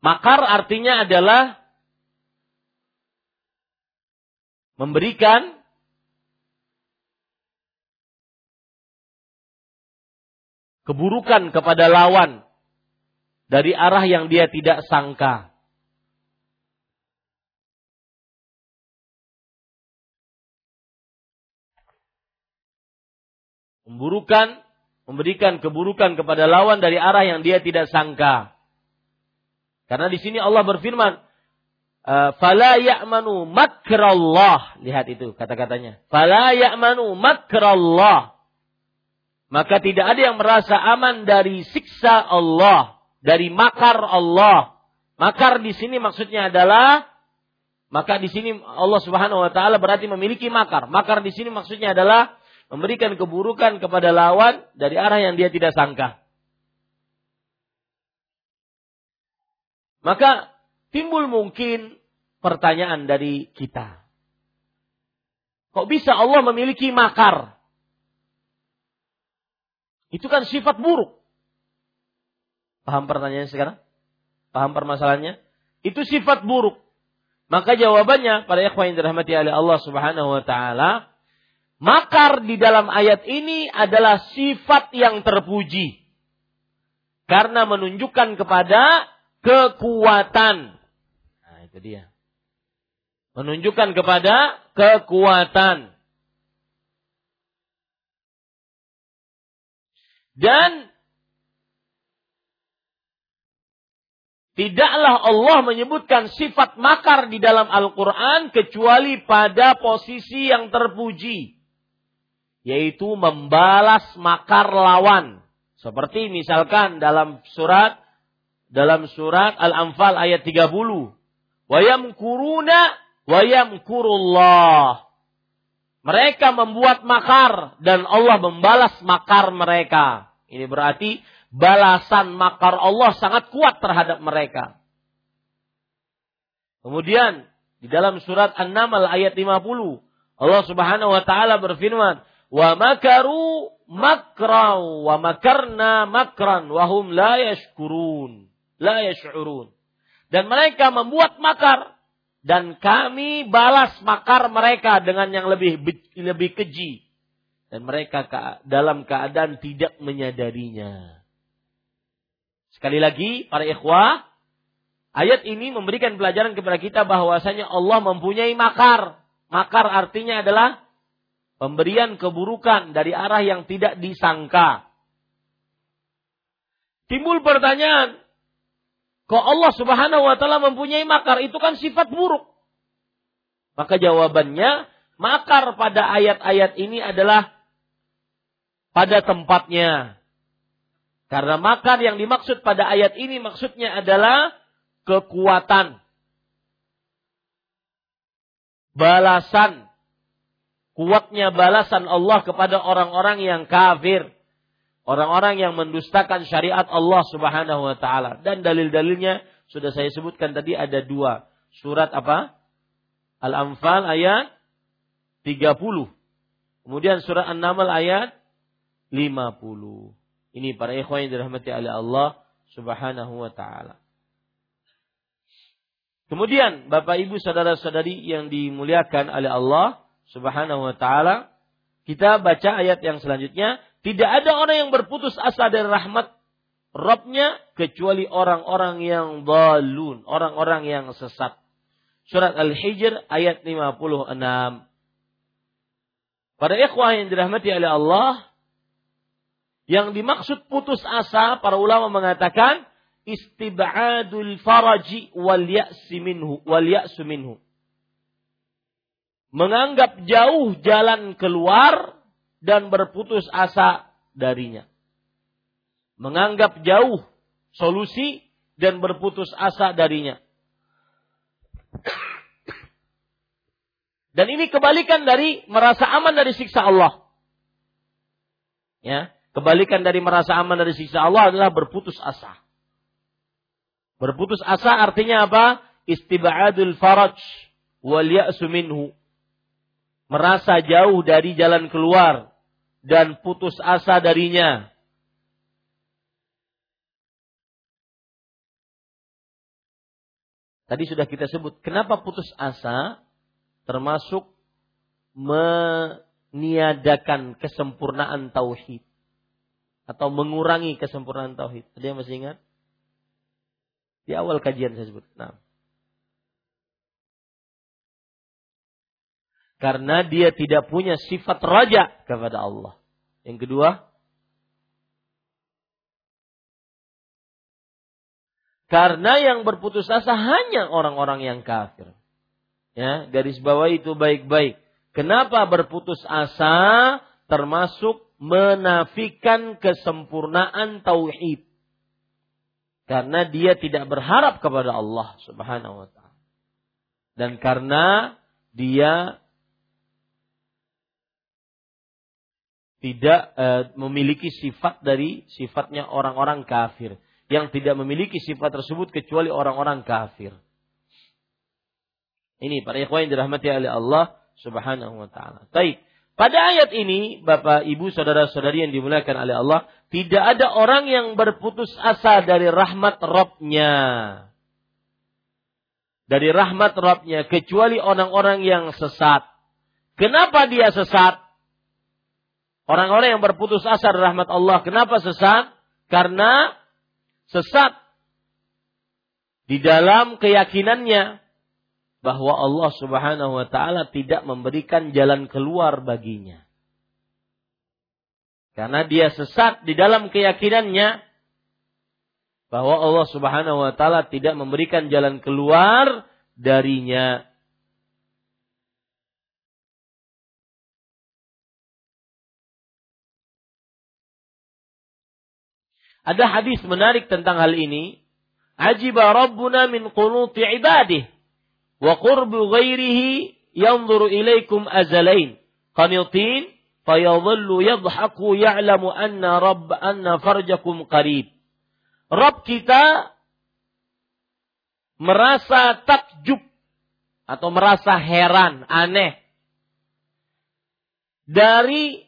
Makar artinya adalah memberikan keburukan kepada lawan dari arah yang dia tidak sangka. memburukan, memberikan keburukan kepada lawan dari arah yang dia tidak sangka. Karena di sini Allah berfirman, eh, "Fala ya'manu makrallah." Lihat itu kata-katanya. "Fala ya'manu makrallah." Maka tidak ada yang merasa aman dari siksa Allah, dari makar Allah. Makar di sini maksudnya adalah maka di sini Allah Subhanahu wa taala berarti memiliki makar. Makar di sini maksudnya adalah memberikan keburukan kepada lawan dari arah yang dia tidak sangka. Maka timbul mungkin pertanyaan dari kita. Kok bisa Allah memiliki makar? Itu kan sifat buruk. Paham pertanyaannya sekarang? Paham permasalahannya? Itu sifat buruk. Maka jawabannya pada ikhwan yang dirahmati oleh Allah Subhanahu wa taala, Makar di dalam ayat ini adalah sifat yang terpuji. Karena menunjukkan kepada kekuatan. Nah, itu dia. Menunjukkan kepada kekuatan. Dan Tidaklah Allah menyebutkan sifat makar di dalam Al-Quran kecuali pada posisi yang terpuji yaitu membalas makar lawan. Seperti misalkan dalam surat dalam surat Al-Anfal ayat 30. Wayam kuruna wayam kurullah. Mereka membuat makar dan Allah membalas makar mereka. Ini berarti balasan makar Allah sangat kuat terhadap mereka. Kemudian di dalam surat An-Naml ayat 50 Allah Subhanahu wa taala berfirman, wa makaru makra wa makarna makran wa hum la yashkurun la yash'urun dan mereka membuat makar dan kami balas makar mereka dengan yang lebih lebih keji dan mereka dalam keadaan tidak menyadarinya sekali lagi para ikhwah ayat ini memberikan pelajaran kepada kita bahwasanya Allah mempunyai makar makar artinya adalah pemberian keburukan dari arah yang tidak disangka. Timbul pertanyaan, kok Allah Subhanahu wa taala mempunyai makar itu kan sifat buruk? Maka jawabannya, makar pada ayat-ayat ini adalah pada tempatnya. Karena makar yang dimaksud pada ayat ini maksudnya adalah kekuatan, balasan, kuatnya balasan Allah kepada orang-orang yang kafir. Orang-orang yang mendustakan syariat Allah subhanahu wa ta'ala. Dan dalil-dalilnya sudah saya sebutkan tadi ada dua. Surat apa? Al-Anfal ayat 30. Kemudian surat An-Naml ayat 50. Ini para ikhwan yang dirahmati oleh Allah subhanahu wa ta'ala. Kemudian Bapak Ibu saudara-saudari yang dimuliakan oleh Allah Subhanahu wa taala, kita baca ayat yang selanjutnya, tidak ada orang yang berputus asa dari rahmat Robnya kecuali orang-orang yang balun, orang-orang yang sesat. Surat Al-Hijr ayat 56. Pada ikhwah yang dirahmati oleh Allah, yang dimaksud putus asa, para ulama mengatakan, istibadul faraji wal ya'si minhu wal minhu. Menganggap jauh jalan keluar dan berputus asa darinya. Menganggap jauh solusi dan berputus asa darinya. Dan ini kebalikan dari merasa aman dari siksa Allah. Ya, kebalikan dari merasa aman dari siksa Allah adalah berputus asa. Berputus asa artinya apa? Istibadul faraj wal ya'su minhu. Merasa jauh dari jalan keluar dan putus asa darinya. Tadi sudah kita sebut, kenapa putus asa? termasuk meniadakan kesempurnaan tauhid atau mengurangi kesempurnaan tauhid. Ada yang masih ingat? Di awal kajian saya sebut. Nah. Karena dia tidak punya sifat raja kepada Allah. Yang kedua, karena yang berputus asa hanya orang-orang yang kafir. Ya, garis bawah itu baik-baik. Kenapa berputus asa termasuk menafikan kesempurnaan tauhid? Karena dia tidak berharap kepada Allah Subhanahu wa taala. Dan karena dia tidak e, memiliki sifat dari sifatnya orang-orang kafir yang tidak memiliki sifat tersebut kecuali orang-orang kafir. Ini para ikhwan yang dirahmati oleh Allah Subhanahu wa taala. Baik. Pada ayat ini, Bapak, Ibu, saudara-saudari yang dimuliakan oleh Allah, tidak ada orang yang berputus asa dari rahmat Robnya. Dari rahmat Robnya, kecuali orang-orang yang sesat. Kenapa dia sesat? Orang-orang yang berputus asa dari rahmat Allah, kenapa sesat? Karena sesat di dalam keyakinannya bahwa Allah Subhanahu wa taala tidak memberikan jalan keluar baginya. Karena dia sesat di dalam keyakinannya bahwa Allah Subhanahu wa taala tidak memberikan jalan keluar darinya. Ada hadis menarik tentang hal ini. Ajiba Rabbuna min qunuti ibadih wa qurbu ghairihi yanzuru ilaikum azalain. Qanitin fayadhallu yadhaku ya'lamu anna rabb anna farjakum qarib. Rabb kita merasa takjub atau merasa heran, aneh dari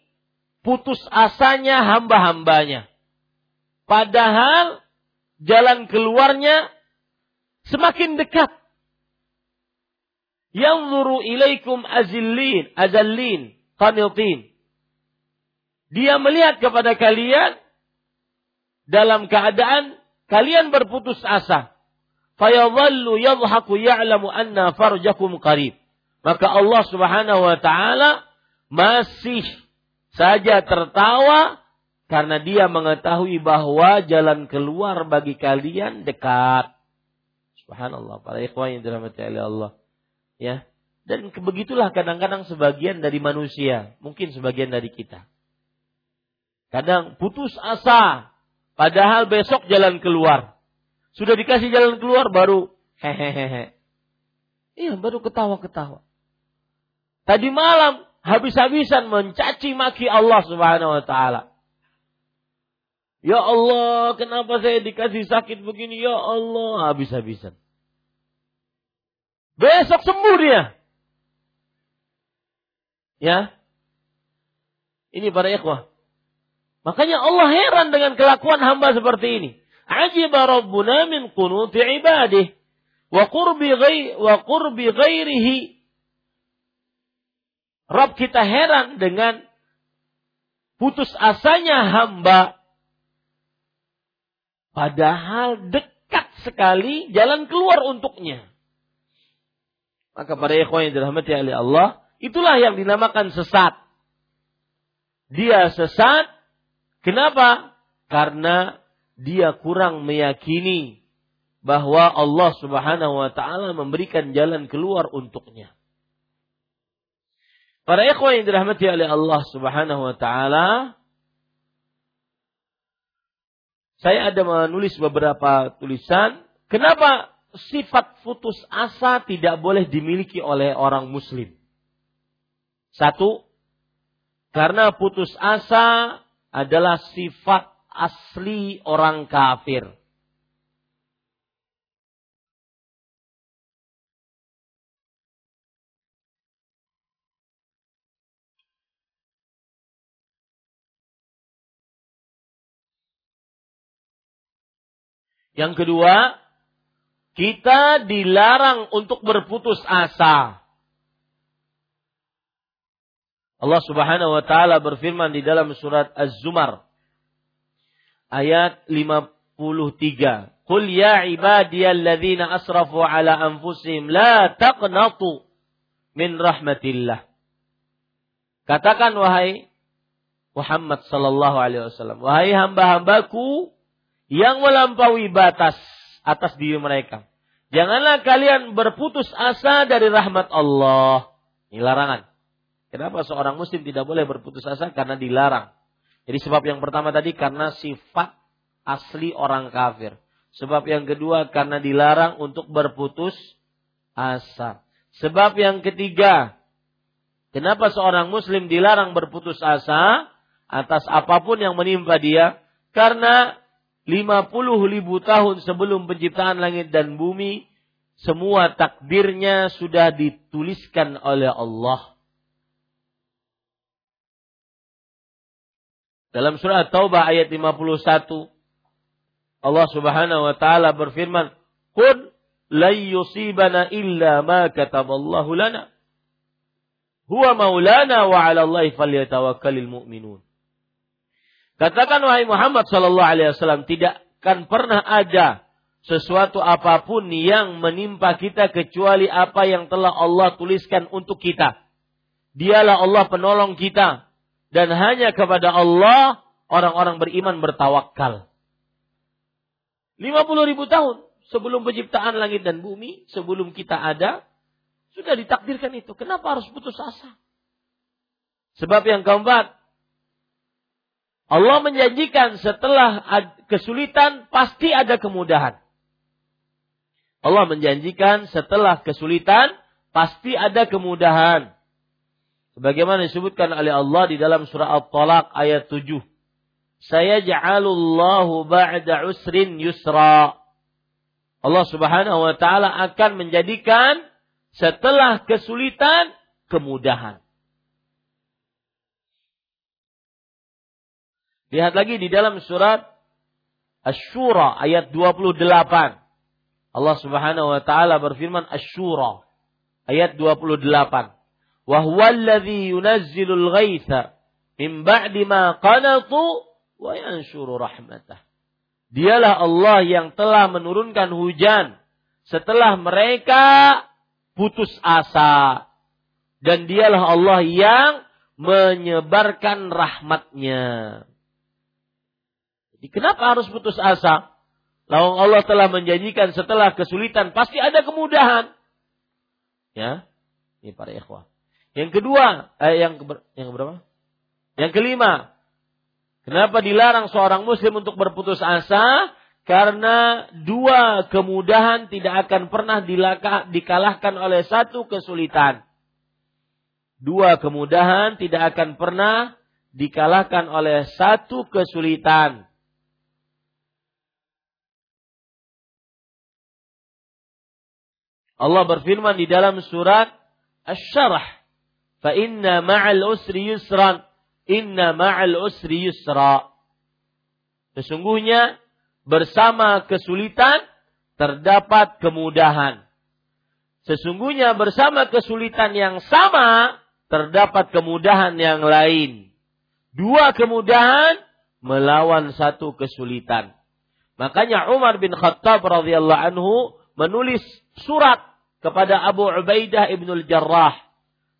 putus asanya hamba-hambanya. Padahal jalan keluarnya semakin dekat yanzuru ilaikum azillin, azallin, qanitin. Dia melihat kepada kalian dalam keadaan kalian berputus asa. Fayadhallu yadhaku ya'lamu anna farjakum qarib. Maka Allah Subhanahu wa taala masih saja tertawa karena dia mengetahui bahwa jalan keluar bagi kalian dekat. Subhanallah, para ikhwan yang dirahmati oleh Allah. Ya. Dan begitulah kadang-kadang sebagian dari manusia, mungkin sebagian dari kita. Kadang putus asa, padahal besok jalan keluar. Sudah dikasih jalan keluar baru hehehe. Iya, baru ketawa-ketawa. Tadi malam habis-habisan mencaci maki Allah Subhanahu wa taala. Ya Allah, kenapa saya dikasih sakit begini? Ya Allah, habis-habisan. Besok sembuh dia. Ya. Ini para ikhwah. Makanya Allah heran dengan kelakuan hamba seperti ini. Ajiba Rabbuna min kunuti ibadih. Wa qurbi, ghairi, wa. Rabb kita heran dengan putus asanya hamba. Padahal dekat sekali jalan keluar untuknya. Maka para ikhwan yang dirahmati oleh Allah, itulah yang dinamakan sesat. Dia sesat, kenapa? Karena dia kurang meyakini bahwa Allah Subhanahu wa taala memberikan jalan keluar untuknya. Para ikhwan yang dirahmati oleh Allah Subhanahu wa taala, saya ada menulis beberapa tulisan, kenapa sifat putus asa tidak boleh dimiliki oleh orang muslim? Satu, karena putus asa adalah sifat asli orang kafir. Yang kedua, kita dilarang untuk berputus asa. Allah Subhanahu wa taala berfirman di dalam surat Az-Zumar ayat 53. Qul ya ibadiyalladzina asrafu ala anfusihim la taqnatu min rahmatillah. Katakan wahai Muhammad sallallahu alaihi wasallam, wahai hamba-hambaku yang melampaui batas atas diri mereka. Janganlah kalian berputus asa dari rahmat Allah. Ini larangan. Kenapa seorang muslim tidak boleh berputus asa? Karena dilarang. Jadi sebab yang pertama tadi karena sifat asli orang kafir. Sebab yang kedua karena dilarang untuk berputus asa. Sebab yang ketiga, kenapa seorang muslim dilarang berputus asa atas apa pun yang menimpa dia? Karena 50 ribu tahun sebelum penciptaan langit dan bumi, semua takdirnya sudah dituliskan oleh Allah. Dalam surah Taubah ayat 51, Allah Subhanahu wa taala berfirman, "Qul la yusibana illa ma kataballahu lana." Huwa maulana wa 'ala Allahi falyatawakkalul mu'minun. Katakan wahai Muhammad sallallahu alaihi wasallam tidak akan pernah ada sesuatu apa pun yang menimpa kita kecuali apa yang telah Allah tuliskan untuk kita. Dialah Allah penolong kita dan hanya kepada Allah orang-orang beriman bertawakal. 50 ribu tahun sebelum penciptaan langit dan bumi, sebelum kita ada, sudah ditakdirkan itu. Kenapa harus putus asa? Sebab yang keempat, Allah menjanjikan setelah kesulitan pasti ada kemudahan. Allah menjanjikan setelah kesulitan pasti ada kemudahan. Sebagaimana disebutkan oleh Allah di dalam surah At-Talaq ayat 7. Saya ja'alullahu ba'da usrin yusra. Allah Subhanahu wa taala akan menjadikan setelah kesulitan kemudahan. Lihat lagi di dalam surat Asy-Syura ayat 28. Allah Subhanahu wa taala berfirman Asy-Syura ayat 28. Wa huwallazi yunazzilul ghaitha min ba'di ma qanatu wa yanshuru rahmatah. Dialah Allah yang telah menurunkan hujan setelah mereka putus asa. Dan dialah Allah yang menyebarkan rahmatnya. Jadi kenapa harus putus asa? Lawang Allah telah menjanjikan setelah kesulitan pasti ada kemudahan. Ya, ini para ikhwah. Yang kedua, eh, yang ke, yang berapa? Yang kelima, kenapa dilarang seorang muslim untuk berputus asa? Karena dua kemudahan tidak akan pernah dilaka, dikalahkan oleh satu kesulitan. Dua kemudahan tidak akan pernah dikalahkan oleh satu kesulitan. Allah berfirman di dalam surat Asy-Syarah, "Fa inna ma'al usri yusran, inna ma'al usri yusra." Sesungguhnya bersama kesulitan terdapat kemudahan. Sesungguhnya bersama kesulitan yang sama terdapat kemudahan yang lain. Dua kemudahan melawan satu kesulitan. Makanya Umar bin Khattab radhiyallahu anhu menulis surat kepada Abu Ubaidah ibnul Jarrah.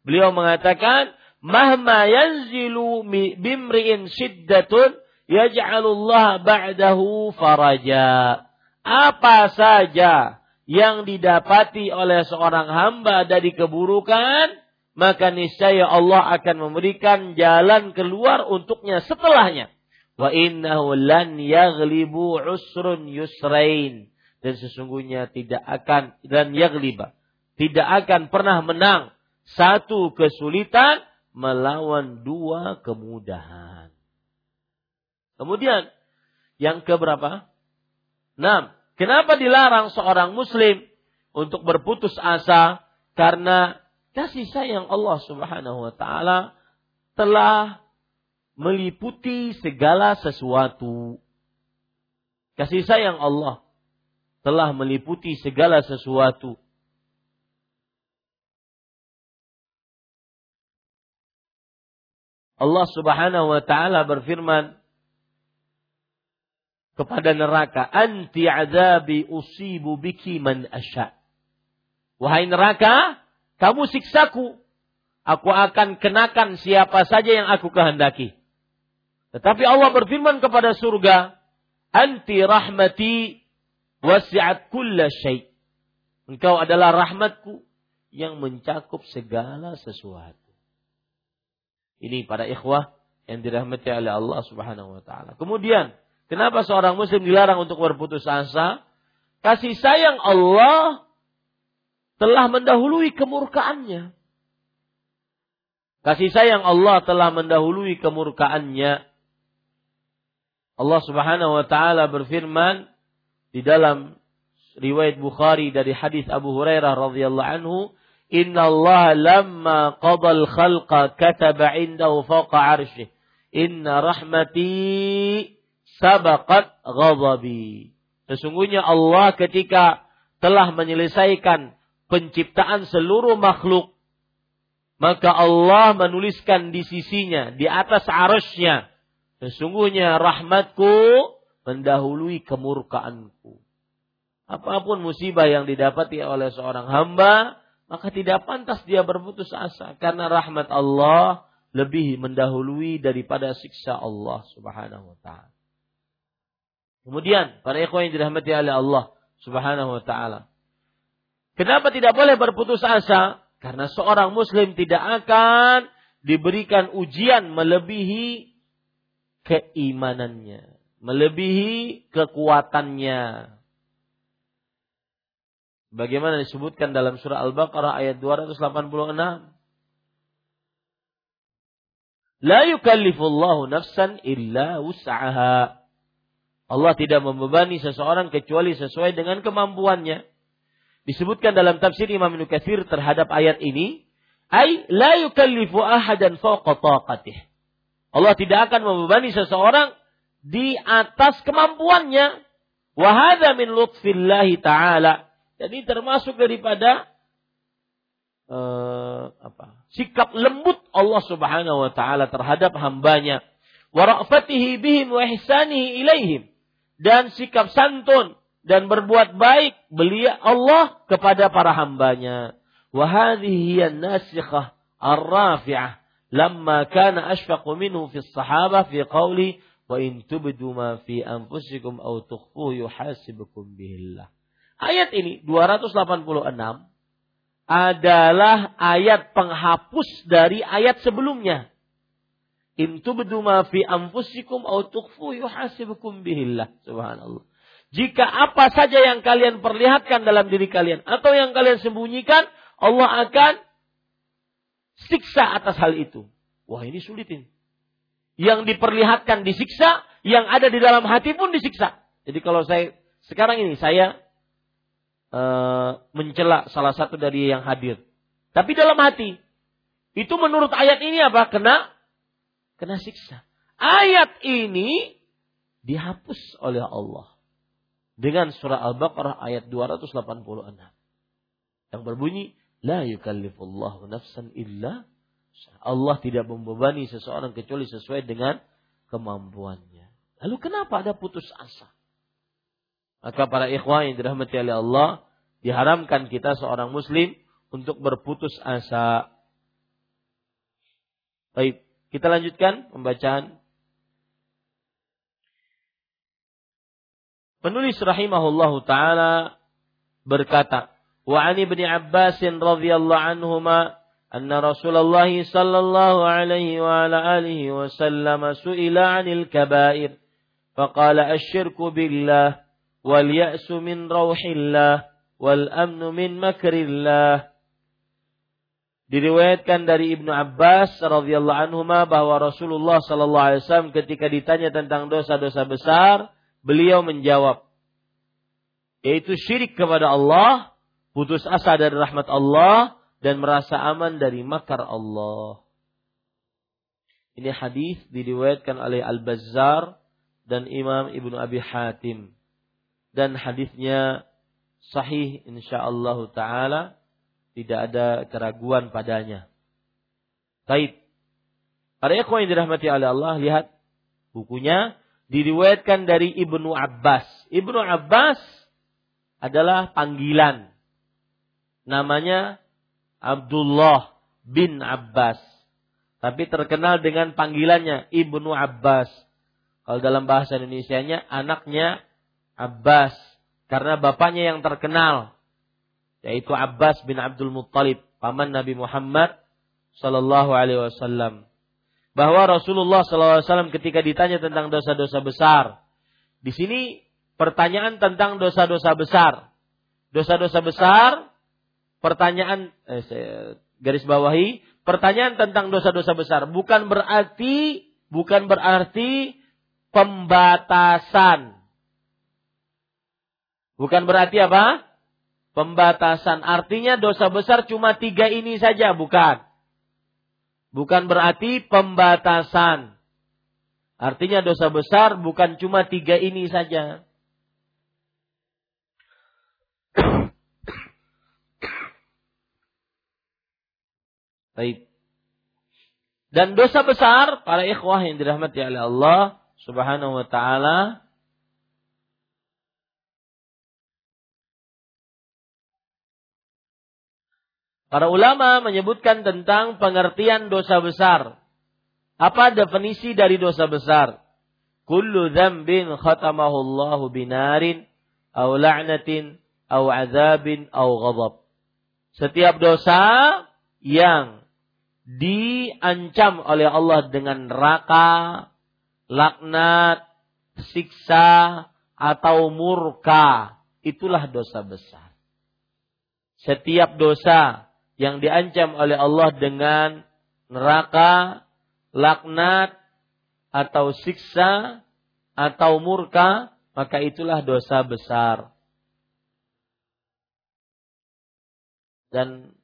Beliau mengatakan, Mahma yanzilu bimri'in syiddatun yaj'alullah ba'dahu faraja. Apa saja yang didapati oleh seorang hamba dari keburukan, maka niscaya Allah akan memberikan jalan keluar untuknya setelahnya. Wa innahu lan yaghlibu usrun yusrain. Dan sesungguhnya tidak akan dan yaghliba. Tidak akan pernah menang satu kesulitan melawan dua kemudahan. Kemudian yang keberapa? Enam. Kenapa dilarang seorang muslim untuk berputus asa? Karena kasih sayang Allah Subhanahu wa taala telah meliputi segala sesuatu. Kasih sayang Allah telah meliputi segala sesuatu. Allah Subhanahu wa taala berfirman kepada neraka, "Anti azabi usibu biki man asya." Wahai neraka, kamu siksaku. Aku akan kenakan siapa saja yang aku kehendaki. Tetapi Allah berfirman kepada surga, "Anti rahmati wasi'at kulla syai'." Engkau adalah rahmatku yang mencakup segala sesuatu. Ini para ikhwah yang dirahmati oleh Allah Subhanahu wa taala. Kemudian, kenapa seorang muslim dilarang untuk berputus asa? Kasih sayang Allah telah mendahului kemurkaannya. Kasih sayang Allah telah mendahului kemurkaannya. Allah Subhanahu wa taala berfirman di dalam riwayat Bukhari dari hadis Abu Hurairah radhiyallahu anhu, Inna Allah lamma qadal khalqa kataba indahu fawqa arshih. Inna rahmati sabaqat ghadabi. Sesungguhnya Allah ketika telah menyelesaikan penciptaan seluruh makhluk, maka Allah menuliskan di sisinya, di atas arusnya, sesungguhnya rahmatku mendahului kemurkaanku. Apa pun musibah yang didapati oleh seorang hamba, maka tidak pantas dia berputus asa karena rahmat Allah lebih mendahului daripada siksa Allah Subhanahu wa taala. Kemudian para ikhwan yang dirahmati oleh Allah Subhanahu wa taala. Kenapa tidak boleh berputus asa? Karena seorang muslim tidak akan diberikan ujian melebihi keimanannya, melebihi kekuatannya, Bagaimana disebutkan dalam surah Al-Baqarah ayat 286. La yukallifullahu nafsan illa wus'aha. Allah tidak membebani seseorang kecuali sesuai dengan kemampuannya. Disebutkan dalam tafsir Imam Ibnu Katsir terhadap ayat ini, ay la yukallifu ahadan fawqa taqatih. Allah tidak akan membebani seseorang di atas kemampuannya. Wa hadza min lutfillahi ta'ala jadi termasuk daripada uh, apa? Sikap lembut Allah Subhanahu wa taala terhadap hambanya. Wa ra'fatihi bihim wa ihsanihi ilaihim. Dan sikap santun dan berbuat baik beliau Allah kepada para hambanya. Wa hadhihi nasikhah ar-rafi'ah lamma kana ashfaqu minhu fi sahabah fi qawli wa in tubdu ma fi anfusikum aw tukhfuhu yuhasibukum bihillah. Ayat ini 286 adalah ayat penghapus dari ayat sebelumnya. In tubdu ma fi anfusikum aw tukhfu yuhasibukum bihillah. Subhanallah. Jika apa saja yang kalian perlihatkan dalam diri kalian atau yang kalian sembunyikan, Allah akan siksa atas hal itu. Wah ini sulit ini. Yang diperlihatkan disiksa, yang ada di dalam hati pun disiksa. Jadi kalau saya sekarang ini saya e, mencela salah satu dari yang hadir. Tapi dalam hati itu menurut ayat ini apa? Kena kena siksa. Ayat ini dihapus oleh Allah dengan surah Al-Baqarah ayat 286 yang berbunyi la yukallifullahu nafsan illa Allah tidak membebani seseorang kecuali sesuai dengan kemampuannya. Lalu kenapa ada putus asa? Maka para ikhwah yang dirahmati oleh Allah, diharamkan kita seorang muslim untuk berputus asa. Baik, kita lanjutkan pembacaan Penulis rahimahullahu taala berkata, "Wa 'an Ibnu Abbas radhiyallahu anhuma anna Rasulullah sallallahu alaihi wa ala alihi wasallam su'ila 'anil kaba'ir faqala asy-syirku billah wal ya'su min rauhillah wal amnu min makrillah." Diriwayatkan dari Ibnu Abbas radhiyallahu anhu bahwa Rasulullah sallallahu alaihi wasallam ketika ditanya tentang dosa-dosa besar, beliau menjawab yaitu syirik kepada Allah, putus asa dari rahmat Allah dan merasa aman dari makar Allah. Ini hadis diriwayatkan oleh Al-Bazzar dan Imam Ibnu Abi Hatim. Dan hadisnya sahih insyaallah taala tidak ada keraguan padanya. Baik. Para ikhwan yang dirahmati oleh Allah, lihat bukunya diriwayatkan dari Ibnu Abbas. Ibnu Abbas adalah panggilan. Namanya Abdullah bin Abbas. Tapi terkenal dengan panggilannya Ibnu Abbas. Kalau dalam bahasa Indonesia-nya anaknya Abbas. Karena bapaknya yang terkenal. Yaitu Abbas bin Abdul Muttalib. Paman Nabi Muhammad Sallallahu Alaihi Wasallam bahwa Rasulullah SAW ketika ditanya tentang dosa-dosa besar, di sini pertanyaan tentang dosa-dosa besar, dosa-dosa besar, pertanyaan eh, saya garis bawahi, pertanyaan tentang dosa-dosa besar bukan berarti bukan berarti pembatasan. Bukan berarti apa? Pembatasan. Artinya dosa besar cuma tiga ini saja, bukan. Bukan berarti pembatasan. Artinya dosa besar bukan cuma tiga ini saja. Baik. Dan dosa besar para ikhwah yang dirahmati oleh Allah Subhanahu wa taala Para ulama menyebutkan tentang pengertian dosa besar. Apa definisi dari dosa besar? Kullu dzambin khatamahu Allahu binarin aw la'natin aw azabin aw ghadab. Setiap dosa yang diancam oleh Allah dengan neraka, laknat, siksa atau murka, itulah dosa besar. Setiap dosa yang diancam oleh Allah dengan neraka, laknat, atau siksa, atau murka, maka itulah dosa besar. Dan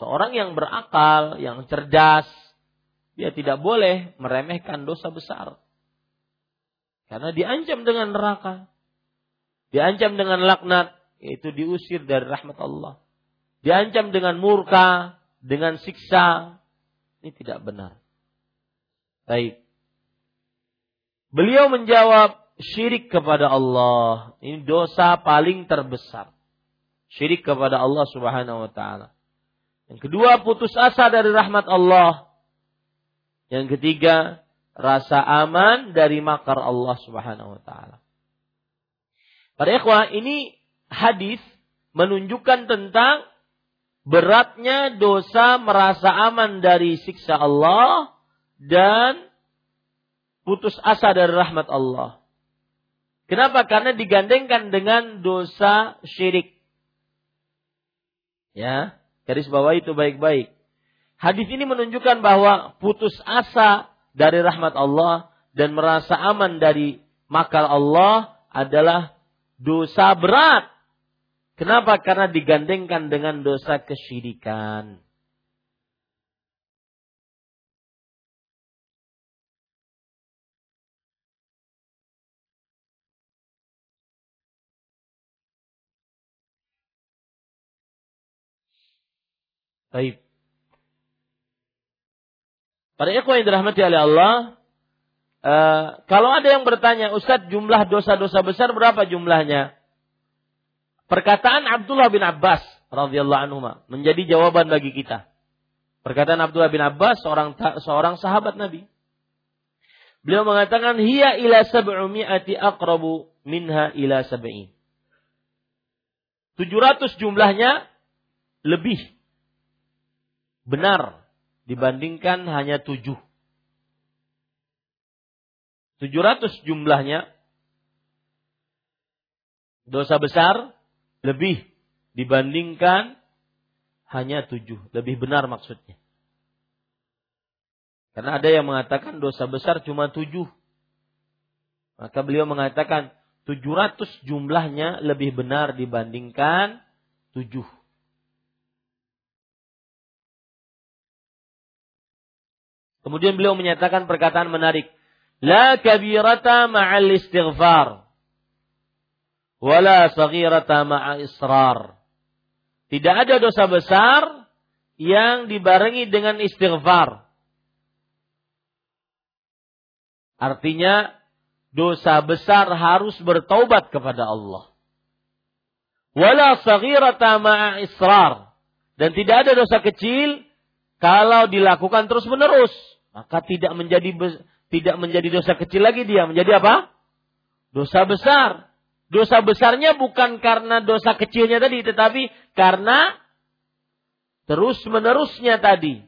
seorang yang berakal, yang cerdas, dia tidak boleh meremehkan dosa besar. Karena diancam dengan neraka. Diancam dengan laknat, yaitu diusir dari rahmat Allah diancam dengan murka, dengan siksa, ini tidak benar. Baik. Beliau menjawab syirik kepada Allah. Ini dosa paling terbesar. Syirik kepada Allah Subhanahu wa taala. Yang kedua, putus asa dari rahmat Allah. Yang ketiga, rasa aman dari makar Allah Subhanahu wa taala. Para ikhwah, ini hadis menunjukkan tentang beratnya dosa merasa aman dari siksa Allah dan putus asa dari rahmat Allah. Kenapa? Karena digandengkan dengan dosa syirik. Ya, garis bawah itu baik-baik. Hadis ini menunjukkan bahwa putus asa dari rahmat Allah dan merasa aman dari makar Allah adalah dosa berat Kenapa? Karena digandengkan dengan dosa kesyirikan. Baik. Pada ikhwan yang dirahmati oleh Allah, uh, kalau ada yang bertanya, Ustadz jumlah dosa-dosa besar berapa jumlahnya? Perkataan Abdullah bin Abbas radhiyallahu anhu menjadi jawaban bagi kita. Perkataan Abdullah bin Abbas seorang seorang sahabat Nabi. Beliau mengatakan hiya ila sab'umi'ati aqrabu minha ila sab'in. 700 jumlahnya lebih benar dibandingkan hanya 7. 700 jumlahnya dosa besar lebih dibandingkan hanya 7. Lebih benar maksudnya. Karena ada yang mengatakan dosa besar cuma 7. Maka beliau mengatakan 700 jumlahnya lebih benar dibandingkan 7. Kemudian beliau menyatakan perkataan menarik. La kabirata ma'al istighfar. Wala saghirata ma'a israr. Tidak ada dosa besar yang dibarengi dengan istighfar. Artinya dosa besar harus bertaubat kepada Allah. Wala saghirata ma'a israr. Dan tidak ada dosa kecil kalau dilakukan terus menerus maka tidak menjadi tidak menjadi dosa kecil lagi dia menjadi apa? Dosa besar. Dosa besarnya bukan karena dosa kecilnya tadi tetapi karena terus menerusnya tadi.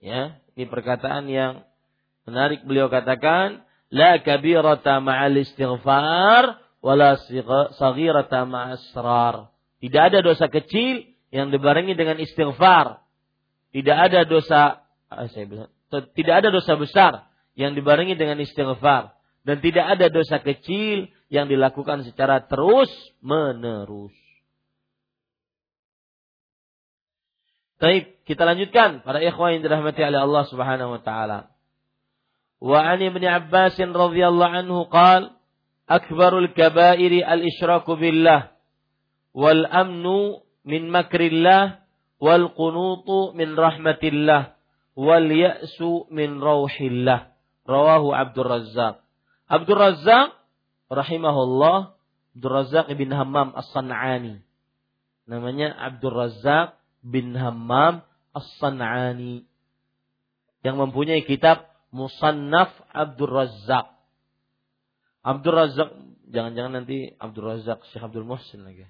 Ya, ini perkataan yang menarik beliau katakan la kabirata ma'al istighfar wala saghirata ma'asrar. Tidak ada dosa kecil yang dibarengi dengan istighfar. Tidak ada dosa saya bilang, tidak ada dosa besar yang dibarengi dengan istighfar dan tidak ada dosa kecil yang dilakukan secara terus menerus. Baik, kita lanjutkan para ikhwan yang dirahmati oleh Allah Subhanahu wa taala. Wa an Ibn Abbas radhiyallahu anhu qal akbarul kabairi al-isyraku billah wal amnu min makrillah wal qunutu min rahmatillah wal ya'su min rauhillah. Rawahu Abdul Razzaq. Abdul Razzaq rahimahullah Abdul Razzaq bin Hammam As-San'ani. Namanya Abdul Razzaq bin Hammam As-San'ani. Yang mempunyai kitab Musannaf Abdul Razzaq. Abdul Razzaq jangan-jangan nanti Abdul Razzaq Syekh Abdul Muhsin lagi.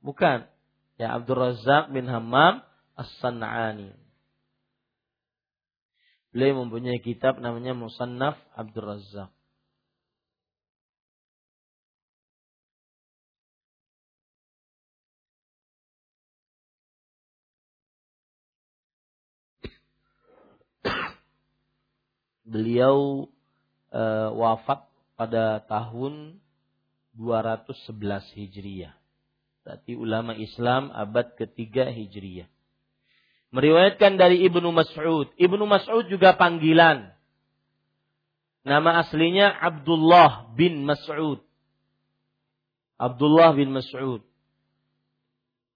Bukan. Ya Abdul Razzaq bin Hammam As-San'ani. Beliau mempunyai kitab namanya Musannaf Abdul Razak. Beliau e, wafat pada tahun 211 Hijriah. Berarti ulama Islam abad ketiga Hijriah. Meriwayatkan dari Ibnu Mas'ud. Ibnu Mas'ud juga panggilan. Nama aslinya Abdullah bin Mas'ud. Abdullah bin Mas'ud.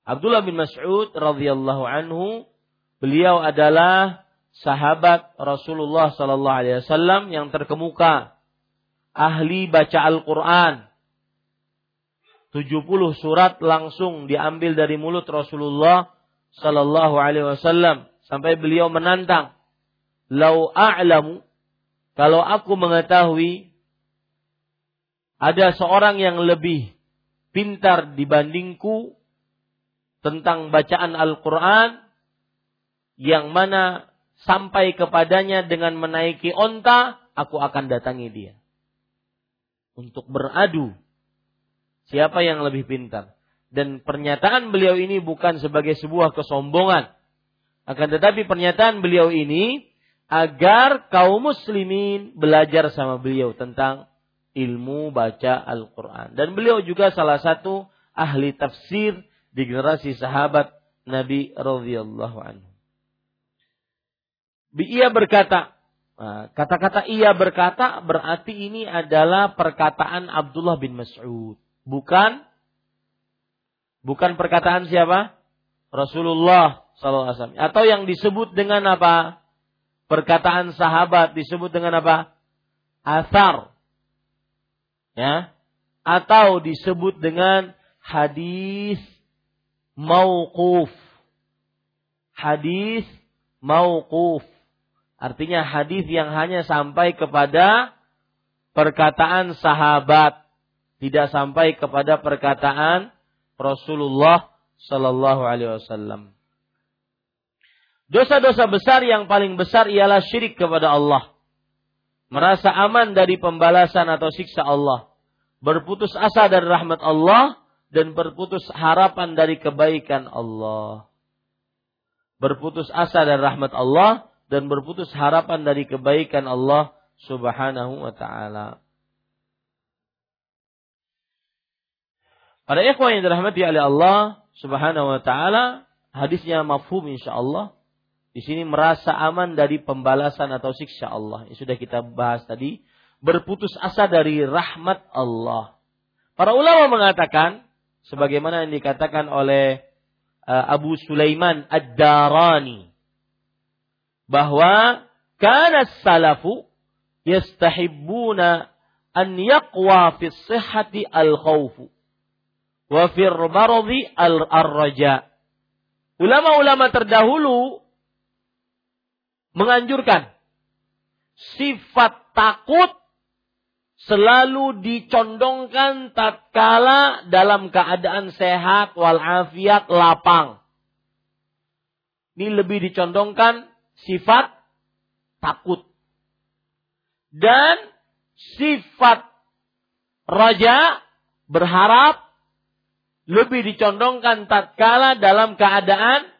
Abdullah bin Mas'ud radhiyallahu anhu beliau adalah sahabat Rasulullah sallallahu alaihi wasallam yang terkemuka ahli baca Al-Qur'an 70 surat langsung diambil dari mulut Rasulullah Sallallahu Alaihi Wasallam sampai beliau menantang, lau a'lamu kalau aku mengetahui ada seorang yang lebih pintar dibandingku tentang bacaan Al-Quran yang mana sampai kepadanya dengan menaiki onta, aku akan datangi dia. Untuk beradu siapa yang lebih pintar. Dan pernyataan beliau ini bukan sebagai sebuah kesombongan. Akan tetapi pernyataan beliau ini agar kaum muslimin belajar sama beliau tentang ilmu baca Al-Quran. Dan beliau juga salah satu ahli tafsir di generasi sahabat Nabi radhiyallahu anhu. Ia berkata, nah, kata-kata ia berkata berarti ini adalah perkataan Abdullah bin Mas'ud, bukan Bukan perkataan siapa? Rasulullah SAW. Atau yang disebut dengan apa? Perkataan sahabat disebut dengan apa? Asar. Ya. Atau disebut dengan hadis mauquf. Hadis mauquf. Artinya hadis yang hanya sampai kepada perkataan sahabat Tidak sampai kepada perkataan Rasulullah Sallallahu Alaihi Wasallam. Dosa-dosa besar yang paling besar ialah syirik kepada Allah. Merasa aman dari pembalasan atau siksa Allah. Berputus asa dari rahmat Allah dan berputus harapan dari kebaikan Allah. Berputus asa dari rahmat Allah dan berputus harapan dari kebaikan Allah Subhanahu wa taala. Pada ikhwan yang dirahmati oleh Allah Subhanahu wa taala, hadisnya mafhum insyaallah di sini merasa aman dari pembalasan atau siksa Allah. Yang sudah kita bahas tadi. Berputus asa dari rahmat Allah. Para ulama mengatakan, sebagaimana yang dikatakan oleh uh, Abu Sulaiman Ad-Darani, bahwa kana salafu yastahibbuna an yaqwa fi sihhati al-khawfu wa fi maradi al-raja. Ulama-ulama terdahulu menganjurkan sifat takut selalu dicondongkan tatkala dalam keadaan sehat walafiat lapang. Ini lebih dicondongkan sifat takut. Dan sifat raja berharap lebih dicondongkan tatkala dalam keadaan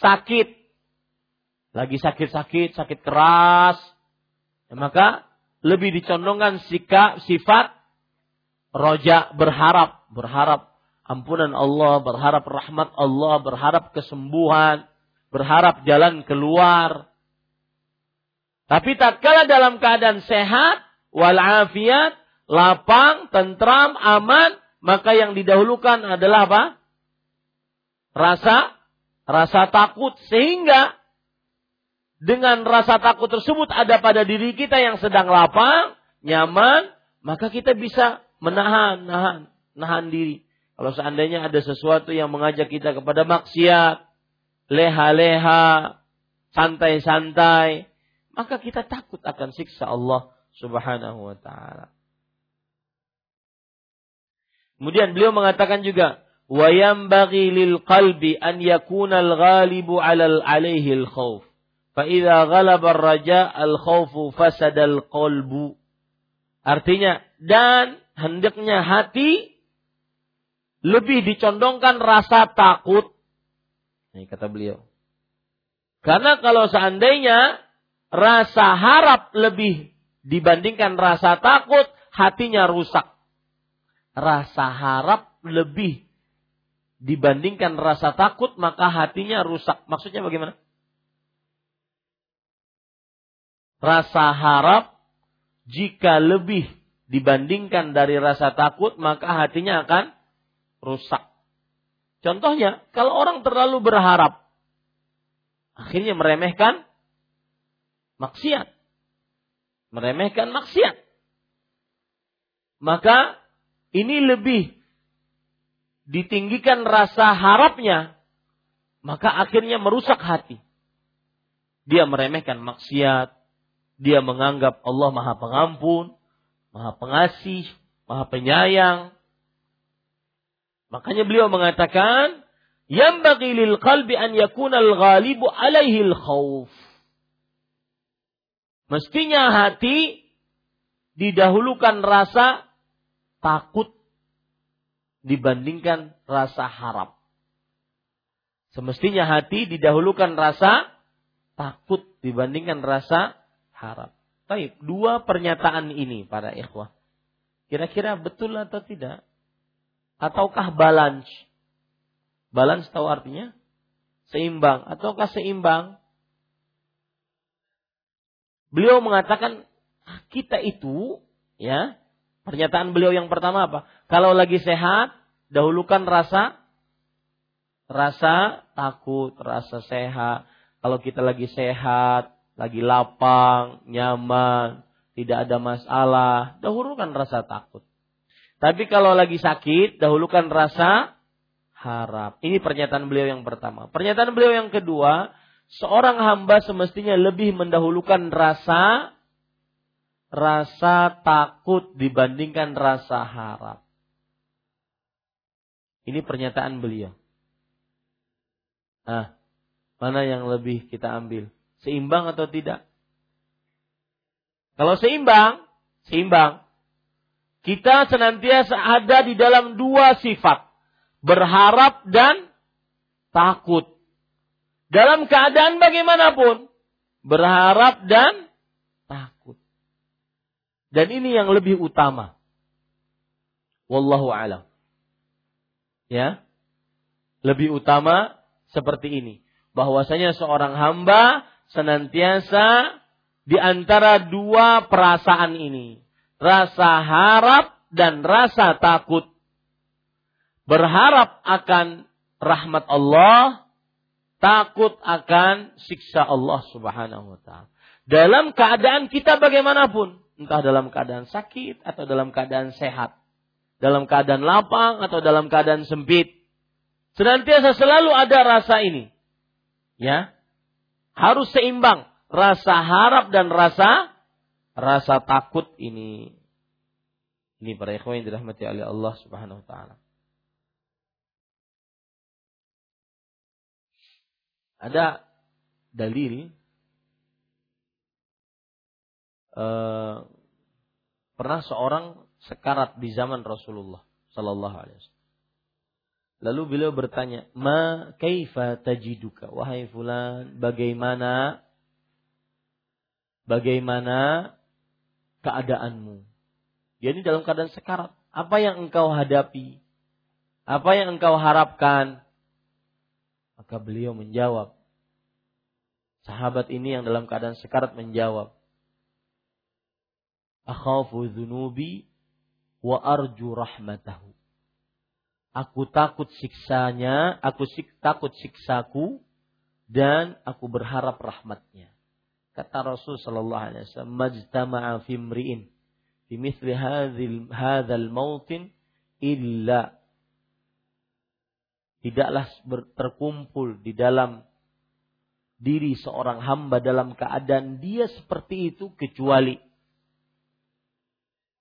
sakit. Lagi sakit-sakit, sakit keras, ya, maka lebih dicondongkan sikap sifat roja berharap, berharap ampunan Allah, berharap rahmat Allah, berharap kesembuhan, berharap jalan keluar. Tapi tatkala dalam keadaan sehat, walafiat, lapang, tentram, aman, maka yang didahulukan adalah apa? Rasa rasa takut sehingga dengan rasa takut tersebut ada pada diri kita yang sedang lapang, nyaman, maka kita bisa menahan, nahan, nahan diri. Kalau seandainya ada sesuatu yang mengajak kita kepada maksiat, leha-leha, santai-santai, maka kita takut akan siksa Allah Subhanahu wa taala. Kemudian beliau mengatakan juga, "Wa yanbaghi lil qalbi an yakuna al-ghalibu 'ala al-'alaihi al-khauf." Fa'idha ghalaba raja al-khawfu fasadal qalbu. Artinya, dan hendaknya hati lebih dicondongkan rasa takut. Ini kata beliau. Karena kalau seandainya rasa harap lebih dibandingkan rasa takut, hatinya rusak. Rasa harap lebih dibandingkan rasa takut, maka hatinya rusak. Maksudnya bagaimana? rasa harap jika lebih dibandingkan dari rasa takut maka hatinya akan rusak. Contohnya, kalau orang terlalu berharap akhirnya meremehkan maksiat. Meremehkan maksiat. Maka ini lebih ditinggikan rasa harapnya, maka akhirnya merusak hati. Dia meremehkan maksiat, dia menganggap Allah Maha Pengampun, Maha Pengasih, Maha Penyayang. Makanya beliau mengatakan, yang bagi lil qalbi an yakuna al-ghalibu alaihi al-khawf. Mestinya hati didahulukan rasa takut dibandingkan rasa harap. Semestinya hati didahulukan rasa takut dibandingkan rasa harap. Baik, dua pernyataan ini para ikhwah. Kira-kira betul atau tidak? Ataukah balance? Balance tahu artinya? Seimbang. Ataukah seimbang? Beliau mengatakan kita itu ya pernyataan beliau yang pertama apa? Kalau lagi sehat dahulukan rasa rasa takut, rasa sehat. Kalau kita lagi sehat, lagi lapang, nyaman, tidak ada masalah, dahulukan rasa takut. Tapi kalau lagi sakit, dahulukan rasa harap. Ini pernyataan beliau yang pertama. Pernyataan beliau yang kedua, seorang hamba semestinya lebih mendahulukan rasa rasa takut dibandingkan rasa harap. Ini pernyataan beliau. Ah, mana yang lebih kita ambil? Seimbang atau tidak? Kalau seimbang, seimbang. Kita senantiasa ada di dalam dua sifat. Berharap dan takut. Dalam keadaan bagaimanapun. Berharap dan takut. Dan ini yang lebih utama. Wallahu alam. Ya. Lebih utama seperti ini. Bahwasanya seorang hamba senantiasa di antara dua perasaan ini. Rasa harap dan rasa takut. Berharap akan rahmat Allah, takut akan siksa Allah Subhanahu wa taala. Dalam keadaan kita bagaimanapun, entah dalam keadaan sakit atau dalam keadaan sehat dalam keadaan lapang atau dalam keadaan sempit. Senantiasa selalu ada rasa ini. Ya. Harus seimbang rasa harap dan rasa rasa takut ini. Ini para ikhwan yang dirahmati oleh Allah Subhanahu wa taala. Ada dalil uh, pernah seorang sekarat di zaman Rasulullah sallallahu alaihi wasallam. Lalu beliau bertanya, "Ma kaifa tajiduka wahai fulan, bagaimana bagaimana keadaanmu?" Jadi dalam keadaan sekarat, apa yang engkau hadapi? Apa yang engkau harapkan? Maka beliau menjawab. Sahabat ini yang dalam keadaan sekarat menjawab, "Akhafu dzunubi wa arju rahmatahu. Aku takut siksanya, aku sik, takut siksaku dan aku berharap rahmatnya. Kata Rasul sallallahu alaihi wasallam, "Majtama'a fi imri'in fi mithli hadzal hadzal mautin illa" Tidaklah terkumpul di dalam diri seorang hamba dalam keadaan dia seperti itu kecuali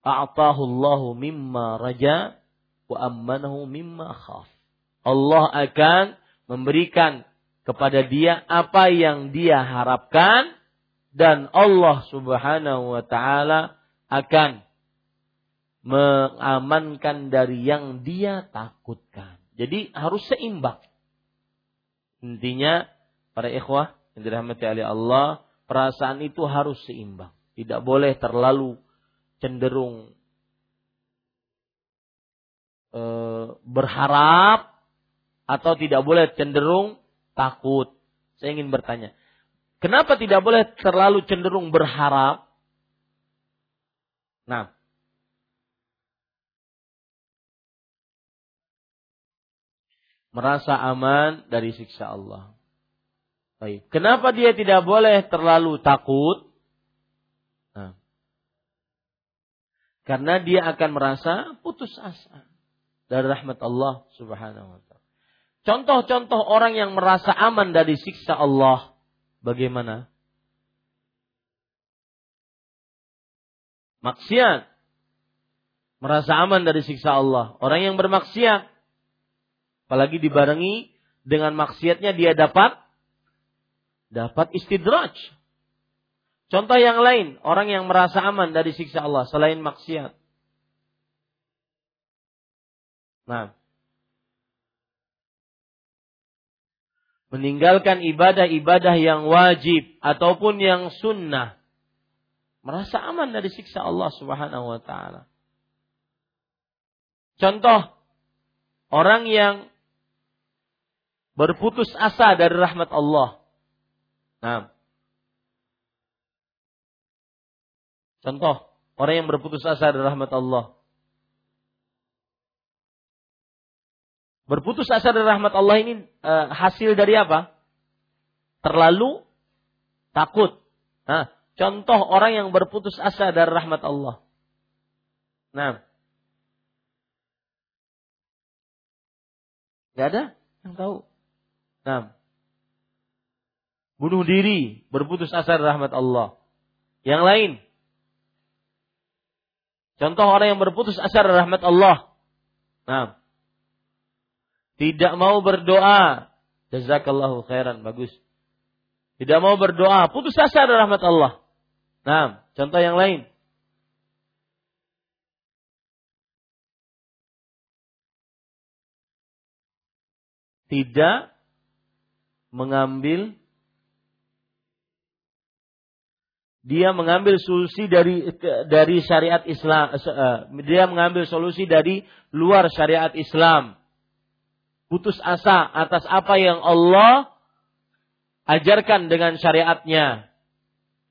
a'tahu Allahu mimma raja wa ammanahu mimma khaf. Allah akan memberikan kepada dia apa yang dia harapkan dan Allah Subhanahu wa taala akan mengamankan dari yang dia takutkan. Jadi harus seimbang. Intinya para ikhwah yang dirahmati oleh Allah, perasaan itu harus seimbang. Tidak boleh terlalu cenderung e, berharap atau tidak boleh cenderung takut. Saya ingin bertanya, kenapa tidak boleh terlalu cenderung berharap? Nah, merasa aman dari siksa Allah. Baik. Kenapa dia tidak boleh terlalu takut? Nah, karena dia akan merasa putus asa dari rahmat Allah Subhanahu wa taala. Contoh-contoh orang yang merasa aman dari siksa Allah bagaimana? Maksiat. Merasa aman dari siksa Allah. Orang yang bermaksiat apalagi dibarengi dengan maksiatnya dia dapat dapat istidraj, Contoh yang lain, orang yang merasa aman dari siksa Allah selain maksiat. Nah, meninggalkan ibadah-ibadah yang wajib ataupun yang sunnah, merasa aman dari siksa Allah Subhanahu wa taala. Contoh orang yang berputus asa dari rahmat Allah. Nah, Contoh, orang yang berputus asa dari rahmat Allah. Berputus asa dari rahmat Allah ini e, hasil dari apa? Terlalu takut. Nah, contoh orang yang berputus asa dari rahmat Allah. Nah, Gak ada yang tahu. Nah, bunuh diri, berputus asa dari rahmat Allah. Yang lain, Contoh orang yang berputus asa rahmat Allah. Nah. Tidak mau berdoa. Jazakallahu khairan. Bagus. Tidak mau berdoa. Putus asa dari rahmat Allah. Nah, contoh yang lain. Tidak mengambil dia mengambil solusi dari dari syariat Islam eh, dia mengambil solusi dari luar syariat Islam. Putus asa atas apa yang Allah ajarkan dengan syariatnya.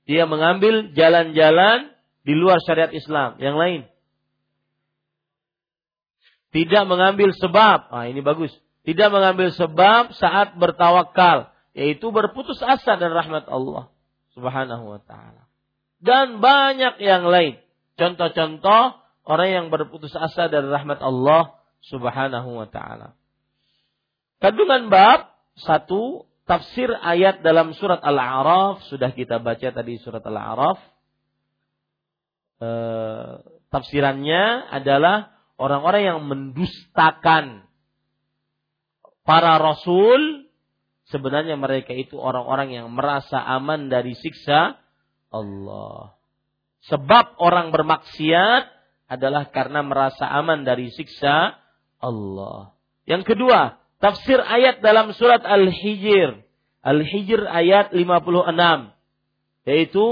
Dia mengambil jalan-jalan di luar syariat Islam. Yang lain. Tidak mengambil sebab. Ah ini bagus. Tidak mengambil sebab saat bertawakal yaitu berputus asa dan rahmat Allah Subhanahu wa taala. Dan banyak yang lain. Contoh-contoh orang yang berputus asa dari rahmat Allah Subhanahu wa taala. Kandungan bab satu tafsir ayat dalam surat Al-A'raf sudah kita baca tadi surat Al-A'raf. E, tafsirannya adalah orang-orang yang mendustakan para rasul sebenarnya mereka itu orang-orang yang merasa aman dari siksa Allah. Sebab orang bermaksiat adalah karena merasa aman dari siksa Allah. Yang kedua, tafsir ayat dalam surat Al-Hijr. Al-Hijr ayat 56. Yaitu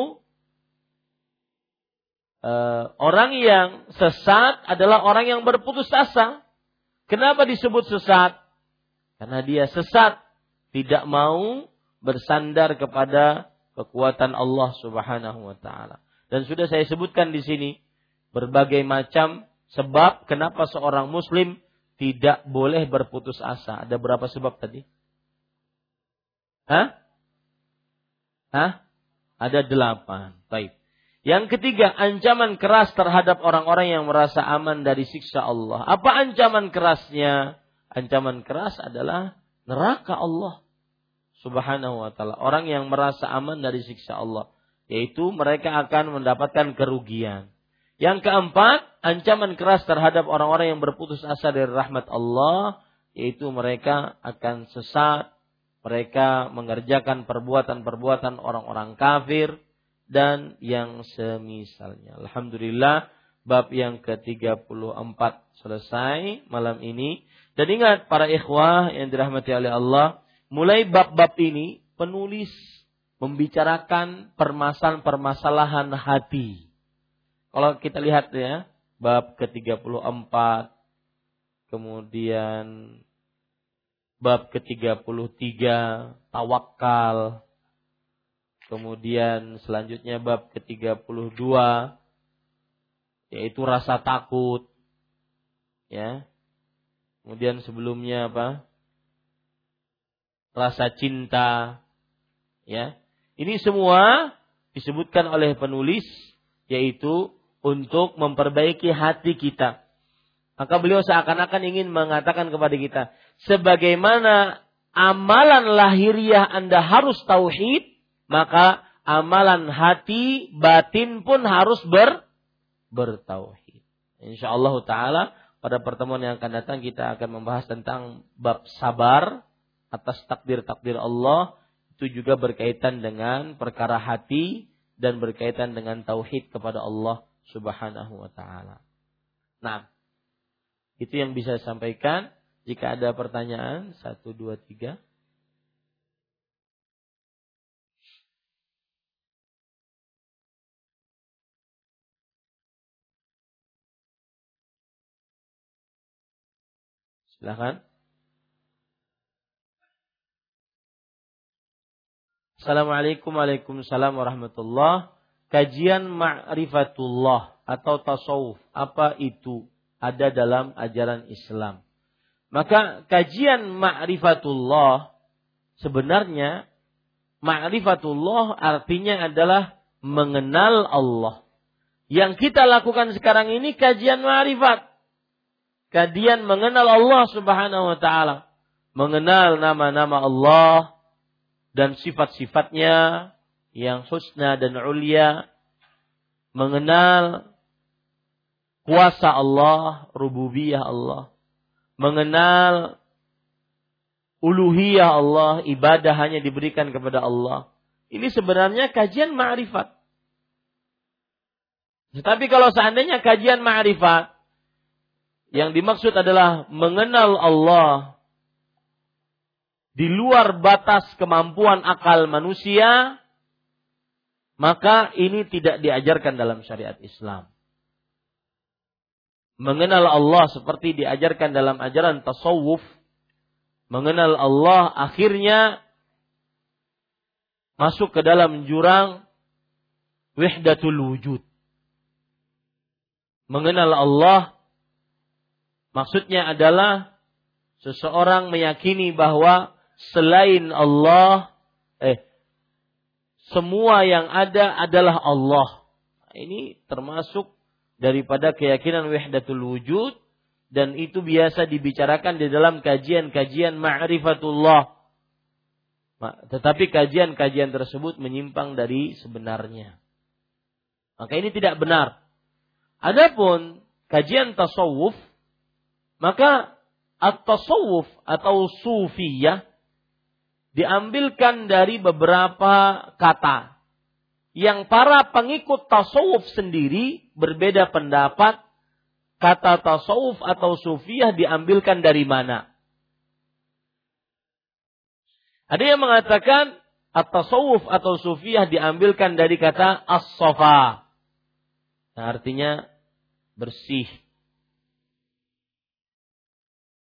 uh, orang yang sesat adalah orang yang berputus asa. Kenapa disebut sesat? Karena dia sesat, tidak mau bersandar kepada kekuatan Allah Subhanahu wa taala. Dan sudah saya sebutkan di sini berbagai macam sebab kenapa seorang muslim tidak boleh berputus asa. Ada berapa sebab tadi? Hah? Hah? Ada delapan. Baik. Yang ketiga, ancaman keras terhadap orang-orang yang merasa aman dari siksa Allah. Apa ancaman kerasnya? ancaman keras adalah neraka Allah Subhanahu wa taala. Orang yang merasa aman dari siksa Allah, yaitu mereka akan mendapatkan kerugian. Yang keempat, ancaman keras terhadap orang-orang yang berputus asa dari rahmat Allah, yaitu mereka akan sesat, mereka mengerjakan perbuatan-perbuatan orang-orang kafir dan yang semisalnya. Alhamdulillah, bab yang ke-34 selesai malam ini. Dan ingat para ikhwah yang dirahmati oleh Allah, mulai bab-bab ini penulis membicarakan permasalahan-permasalahan hati. Kalau kita lihat ya, bab ke-34, kemudian bab ke-33, tawakal, kemudian selanjutnya bab ke-32, yaitu rasa takut, ya, Kemudian sebelumnya apa? Rasa cinta. Ya. Ini semua disebutkan oleh penulis yaitu untuk memperbaiki hati kita. Maka beliau seakan-akan ingin mengatakan kepada kita, sebagaimana amalan lahiriah Anda harus tauhid, maka amalan hati batin pun harus ber bertauhid. Insyaallah taala pada pertemuan yang akan datang kita akan membahas tentang bab sabar atas takdir-takdir Allah itu juga berkaitan dengan perkara hati dan berkaitan dengan tauhid kepada Allah Subhanahu wa taala. Nah, itu yang bisa saya sampaikan. Jika ada pertanyaan, satu, dua, tiga. Silahkan. Assalamualaikum Waalaikumsalam warahmatullah. Kajian ma'rifatullah atau tasawuf. Apa itu? Ada dalam ajaran Islam. Maka kajian ma'rifatullah sebenarnya ma'rifatullah artinya adalah mengenal Allah. Yang kita lakukan sekarang ini kajian ma'rifat kalian mengenal Allah Subhanahu wa taala, mengenal nama-nama Allah dan sifat-sifatnya yang husna dan ulia, mengenal kuasa Allah, rububiyah Allah, mengenal uluhiyah Allah, ibadah hanya diberikan kepada Allah. Ini sebenarnya kajian ma'rifat. Tetapi kalau seandainya kajian ma'rifat yang dimaksud adalah mengenal Allah di luar batas kemampuan akal manusia, maka ini tidak diajarkan dalam syariat Islam. Mengenal Allah seperti diajarkan dalam ajaran tasawuf, mengenal Allah akhirnya masuk ke dalam jurang wahdatul wujud. Mengenal Allah maksudnya adalah seseorang meyakini bahwa selain Allah, eh, semua yang ada adalah Allah. Ini termasuk daripada keyakinan wahdatul wujud dan itu biasa dibicarakan di dalam kajian-kajian ma'rifatullah. Tetapi kajian-kajian tersebut menyimpang dari sebenarnya. Maka ini tidak benar. Adapun kajian tasawuf, maka at-tasawuf atau sufiyah diambilkan dari beberapa kata yang para pengikut tasawuf sendiri berbeda pendapat kata tasawuf atau sufiyah diambilkan dari mana. Ada yang mengatakan at-tasawuf atau sufiyah diambilkan dari kata as-safa. Nah, artinya bersih,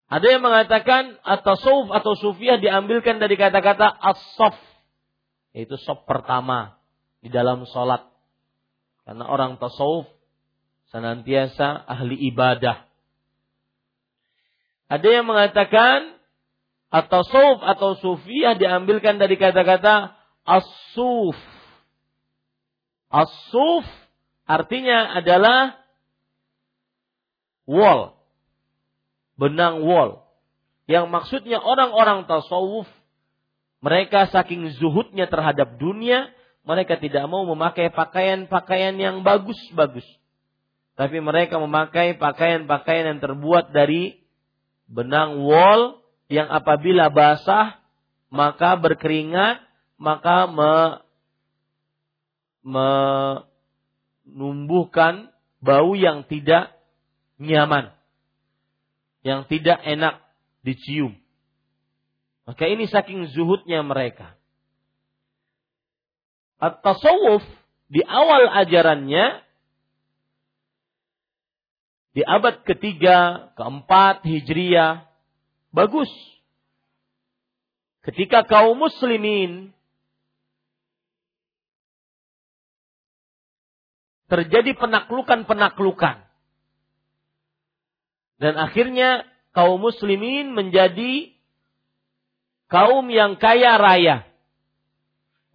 ada yang mengatakan at-tasawuf atau sufiah diambilkan dari kata-kata as-sof. Yaitu sof pertama di dalam sholat. Karena orang tasawuf senantiasa ahli ibadah. Ada yang mengatakan at-tasawuf atau sufiah diambilkan dari kata-kata as-suf. As-suf artinya adalah wall benang wol. Yang maksudnya orang-orang tasawuf mereka saking zuhudnya terhadap dunia, mereka tidak mau memakai pakaian-pakaian yang bagus-bagus. Tapi mereka memakai pakaian-pakaian yang terbuat dari benang wol yang apabila basah maka berkeringat maka me, menumbuhkan bau yang tidak nyaman yang tidak enak dicium. Maka ini saking zuhudnya mereka. At-tasawuf di awal ajarannya di abad ketiga, keempat Hijriyah bagus. Ketika kaum muslimin terjadi penaklukan-penaklukan dan akhirnya kaum muslimin menjadi kaum yang kaya raya.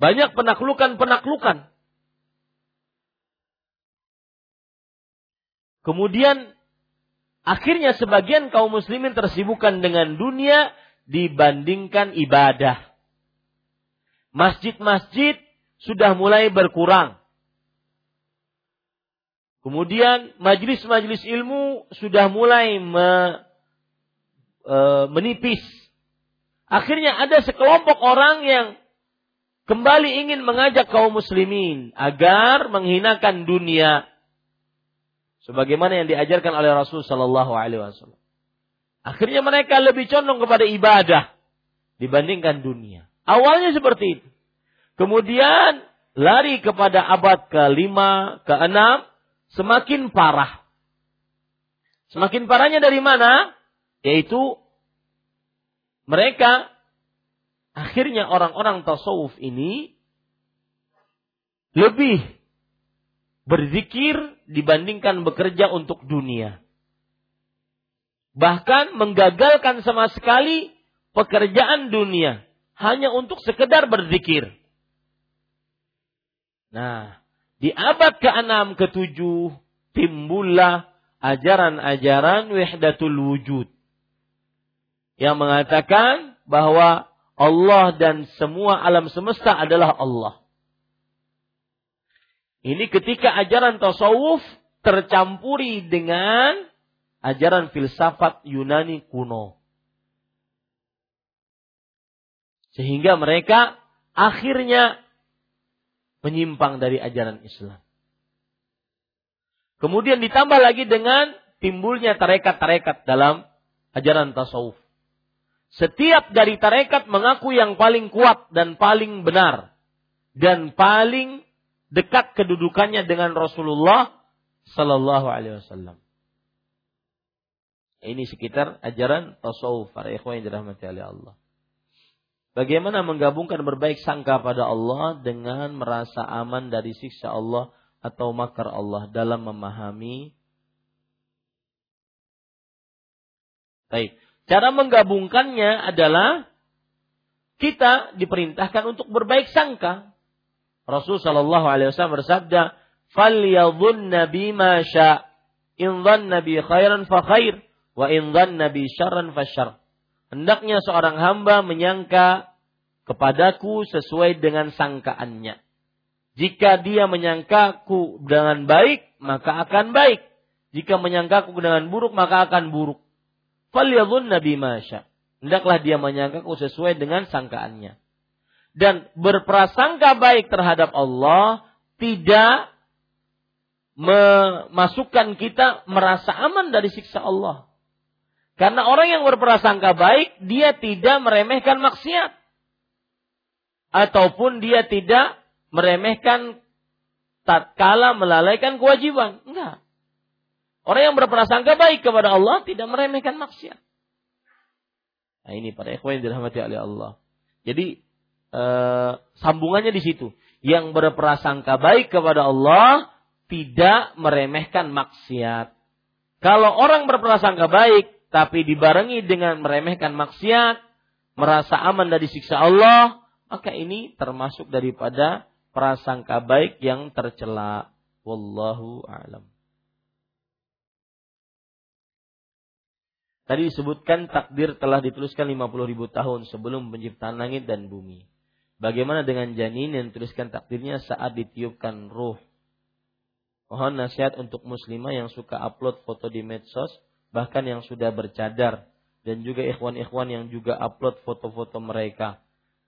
Banyak penaklukan-penaklukan. Kemudian akhirnya sebagian kaum muslimin tersibukkan dengan dunia dibandingkan ibadah. Masjid-masjid sudah mulai berkurang. Kemudian majlis-majlis ilmu sudah mulai me, e, menipis. Akhirnya ada sekelompok orang yang kembali ingin mengajak kaum muslimin agar menghinakan dunia sebagaimana yang diajarkan oleh Rasul Shallallahu Alaihi Wasallam. Akhirnya mereka lebih condong kepada ibadah dibandingkan dunia. Awalnya seperti itu. Kemudian lari kepada abad ke-5, ke-6, semakin parah. Semakin parahnya dari mana? Yaitu mereka akhirnya orang-orang tasawuf ini lebih berzikir dibandingkan bekerja untuk dunia. Bahkan menggagalkan sama sekali pekerjaan dunia hanya untuk sekedar berzikir. Nah, di abad ke-6, ke-7 timbullah ajaran-ajaran wahdatul wujud yang mengatakan bahwa Allah dan semua alam semesta adalah Allah. Ini ketika ajaran tasawuf tercampuri dengan ajaran filsafat Yunani kuno. Sehingga mereka akhirnya menyimpang dari ajaran Islam. Kemudian ditambah lagi dengan timbulnya tarekat-tarekat dalam ajaran tasawuf. Setiap dari tarekat mengaku yang paling kuat dan paling benar dan paling dekat kedudukannya dengan Rasulullah Sallallahu Alaihi Wasallam. Ini sekitar ajaran tasawuf para ikhwan yang dirahmati oleh Allah. Bagaimana menggabungkan berbaik sangka pada Allah dengan merasa aman dari siksa Allah atau makar Allah dalam memahami Baik. Cara menggabungkannya adalah kita diperintahkan untuk berbaik sangka. Rasul Shallallahu Alaihi Wasallam bersabda, "Falyadhunna bima sya, in dhanna bi khairan fa khair, wa in bi syarran fa syarr." Hendaknya seorang hamba menyangka kepadaku sesuai dengan sangkaannya. Jika dia menyangkaku dengan baik, maka akan baik. Jika menyangkaku dengan buruk, maka akan buruk. Falyadhunna bima sya. Hendaklah dia menyangkaku sesuai dengan sangkaannya. Dan berprasangka baik terhadap Allah tidak memasukkan kita merasa aman dari siksa Allah. Karena orang yang berprasangka baik, dia tidak meremehkan maksiat. Ataupun dia tidak meremehkan tatkala melalaikan kewajiban. Enggak. Orang yang berprasangka baik kepada Allah tidak meremehkan maksiat. Nah ini para ikhwan yang dirahmati oleh Allah. Jadi eh, sambungannya di situ. Yang berprasangka baik kepada Allah tidak meremehkan maksiat. Kalau orang berprasangka baik tapi dibarengi dengan meremehkan maksiat, merasa aman dari siksa Allah, maka ini termasuk daripada prasangka baik yang tercela. Wallahu a'lam. Tadi disebutkan takdir telah dituliskan 50 ribu tahun sebelum penciptaan langit dan bumi. Bagaimana dengan janin yang dituliskan takdirnya saat ditiupkan ruh? Mohon nasihat untuk muslimah yang suka upload foto di medsos bahkan yang sudah bercadar dan juga ikhwan-ikhwan yang juga upload foto-foto mereka.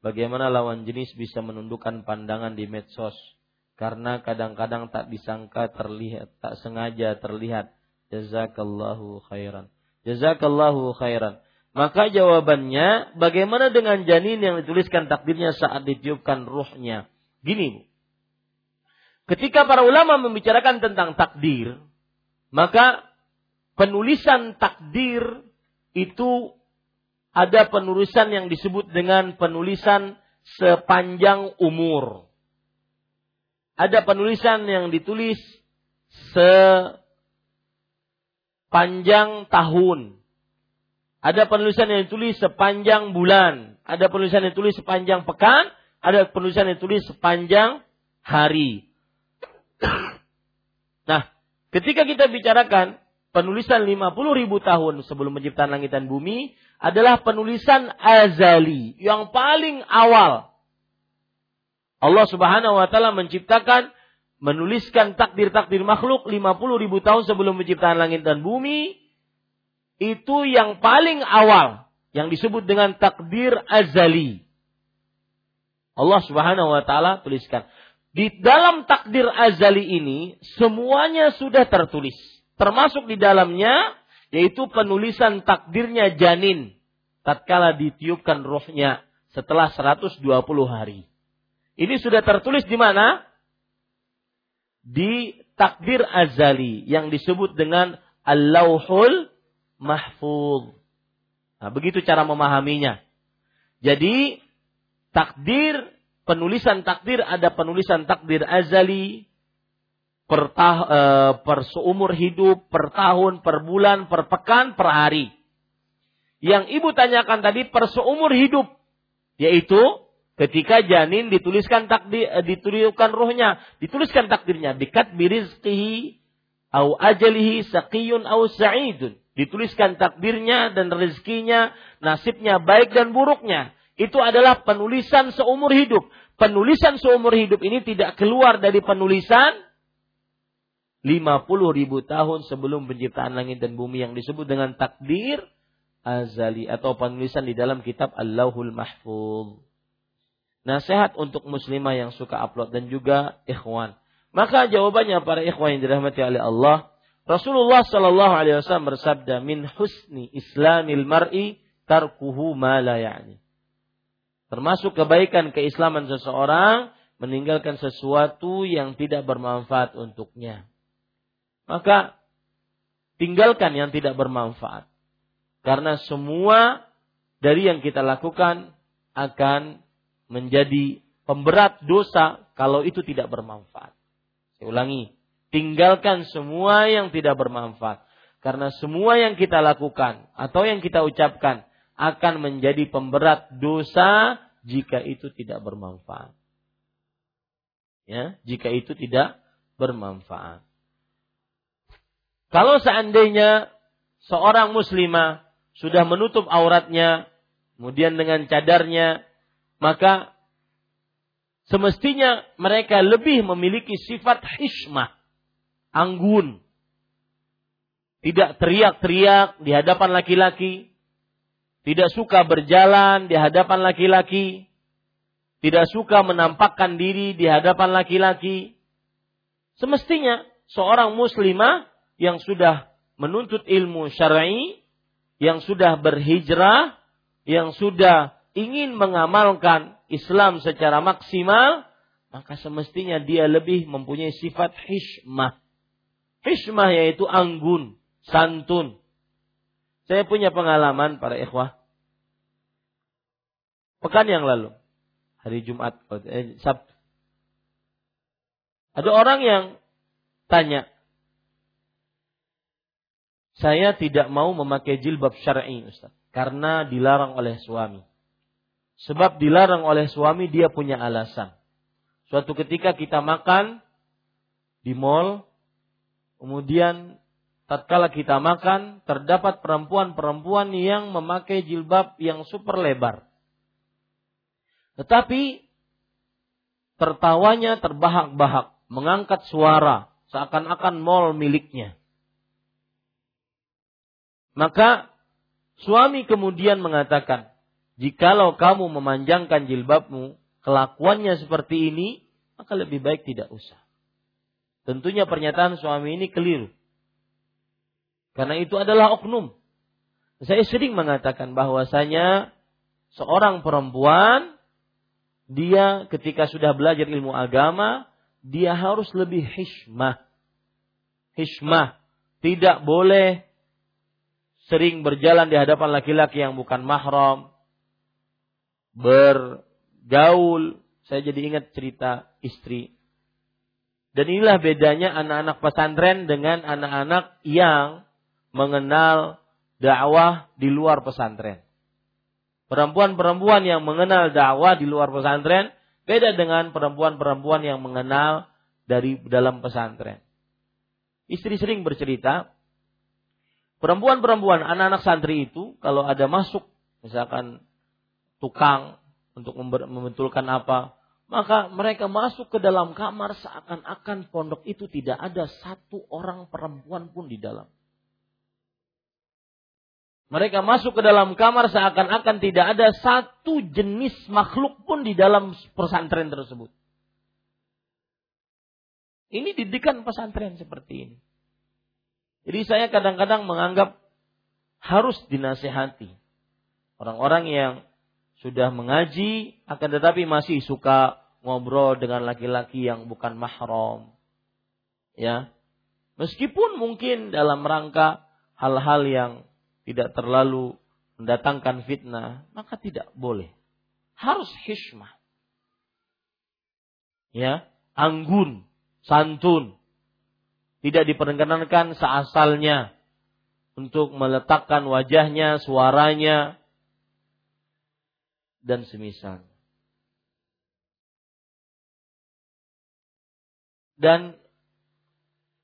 Bagaimana lawan jenis bisa menundukkan pandangan di medsos karena kadang-kadang tak disangka terlihat, tak sengaja terlihat. Jazakallahu khairan. Jazakallahu khairan. Maka jawabannya, bagaimana dengan janin yang dituliskan takdirnya saat ditiupkan ruhnya? Gini, Bu. Ketika para ulama membicarakan tentang takdir, maka penulisan takdir itu ada penulisan yang disebut dengan penulisan sepanjang umur. Ada penulisan yang ditulis sepanjang tahun. Ada penulisan yang ditulis sepanjang bulan. Ada penulisan yang ditulis sepanjang pekan. Ada penulisan yang ditulis sepanjang hari. Nah, ketika kita bicarakan penulisan 50 ribu tahun sebelum menciptakan langit dan bumi adalah penulisan azali yang paling awal. Allah Subhanahu wa taala menciptakan menuliskan takdir-takdir makhluk 50 ribu tahun sebelum menciptakan langit dan bumi itu yang paling awal yang disebut dengan takdir azali. Allah Subhanahu wa taala tuliskan. Di dalam takdir azali ini semuanya sudah tertulis termasuk di dalamnya yaitu penulisan takdirnya janin tatkala ditiupkan rohnya setelah 120 hari. Ini sudah tertulis di mana? Di takdir azali yang disebut dengan Al-Lauhul Mahfuz. Nah, begitu cara memahaminya. Jadi takdir penulisan takdir ada penulisan takdir azali, per, e, per seumur hidup, per tahun, per bulan, per pekan, per hari. Yang ibu tanyakan tadi per seumur hidup, yaitu ketika janin dituliskan takdir, e, dituliskan rohnya, dituliskan takdirnya, bikat birizqihi au ajalihi saqiyun au sa'idun. Dituliskan takdirnya dan rezekinya, nasibnya baik dan buruknya. Itu adalah penulisan seumur hidup. Penulisan seumur hidup ini tidak keluar dari penulisan 50 ribu tahun sebelum penciptaan langit dan bumi yang disebut dengan takdir azali atau penulisan di dalam kitab Allahul Mahfuz. nasihat untuk muslimah yang suka upload dan juga ikhwan. Maka jawabannya para ikhwan yang dirahmati oleh Allah, Rasulullah Shallallahu Alaihi Wasallam bersabda, "Min husni Islamil mar'i tarkuhu ma la ya'ni." Termasuk kebaikan keislaman seseorang meninggalkan sesuatu yang tidak bermanfaat untuknya. Maka tinggalkan yang tidak bermanfaat. Karena semua dari yang kita lakukan akan menjadi pemberat dosa kalau itu tidak bermanfaat. Saya ulangi, tinggalkan semua yang tidak bermanfaat. Karena semua yang kita lakukan atau yang kita ucapkan akan menjadi pemberat dosa jika itu tidak bermanfaat. Ya, jika itu tidak bermanfaat. Kalau seandainya seorang muslimah sudah menutup auratnya, kemudian dengan cadarnya, maka semestinya mereka lebih memiliki sifat hishmah, anggun. Tidak teriak-teriak di hadapan laki-laki, tidak suka berjalan di hadapan laki-laki, tidak suka menampakkan diri di hadapan laki-laki. Semestinya seorang muslimah yang sudah menuntut ilmu syar'i yang sudah berhijrah, yang sudah ingin mengamalkan Islam secara maksimal, maka semestinya dia lebih mempunyai sifat hishmah. Hishmah yaitu anggun, santun. Saya punya pengalaman para ikhwah. Pekan yang lalu, hari Jumat, eh, Sabtu. Ada orang yang tanya, saya tidak mau memakai jilbab syar'i, Ustaz, karena dilarang oleh suami. Sebab dilarang oleh suami dia punya alasan. Suatu ketika kita makan di mall, kemudian tatkala kita makan terdapat perempuan-perempuan yang memakai jilbab yang super lebar. Tetapi tertawanya terbahak-bahak, mengangkat suara seakan-akan mall miliknya. Maka suami kemudian mengatakan, jikalau kamu memanjangkan jilbabmu, kelakuannya seperti ini, maka lebih baik tidak usah. Tentunya pernyataan suami ini keliru. Karena itu adalah oknum. Saya sering mengatakan bahwasanya seorang perempuan dia ketika sudah belajar ilmu agama, dia harus lebih hikmah. Hikmah. Tidak boleh sering berjalan di hadapan laki-laki yang bukan mahram, bergaul. Saya jadi ingat cerita istri. Dan inilah bedanya anak-anak pesantren dengan anak-anak yang mengenal dakwah di luar pesantren. Perempuan-perempuan yang mengenal dakwah di luar pesantren beda dengan perempuan-perempuan yang mengenal dari dalam pesantren. Istri sering bercerita, Perempuan-perempuan, anak-anak santri itu kalau ada masuk misalkan tukang untuk membetulkan apa, maka mereka masuk ke dalam kamar seakan-akan pondok itu tidak ada satu orang perempuan pun di dalam. Mereka masuk ke dalam kamar seakan-akan tidak ada satu jenis makhluk pun di dalam pesantren tersebut. Ini didikan pesantren seperti ini. Jadi saya kadang-kadang menganggap harus dinasehati. Orang-orang yang sudah mengaji akan tetapi masih suka ngobrol dengan laki-laki yang bukan mahram. Ya. Meskipun mungkin dalam rangka hal-hal yang tidak terlalu mendatangkan fitnah, maka tidak boleh. Harus hikmah. Ya, anggun, santun, tidak diperkenankan seasalnya untuk meletakkan wajahnya, suaranya, dan semisal. Dan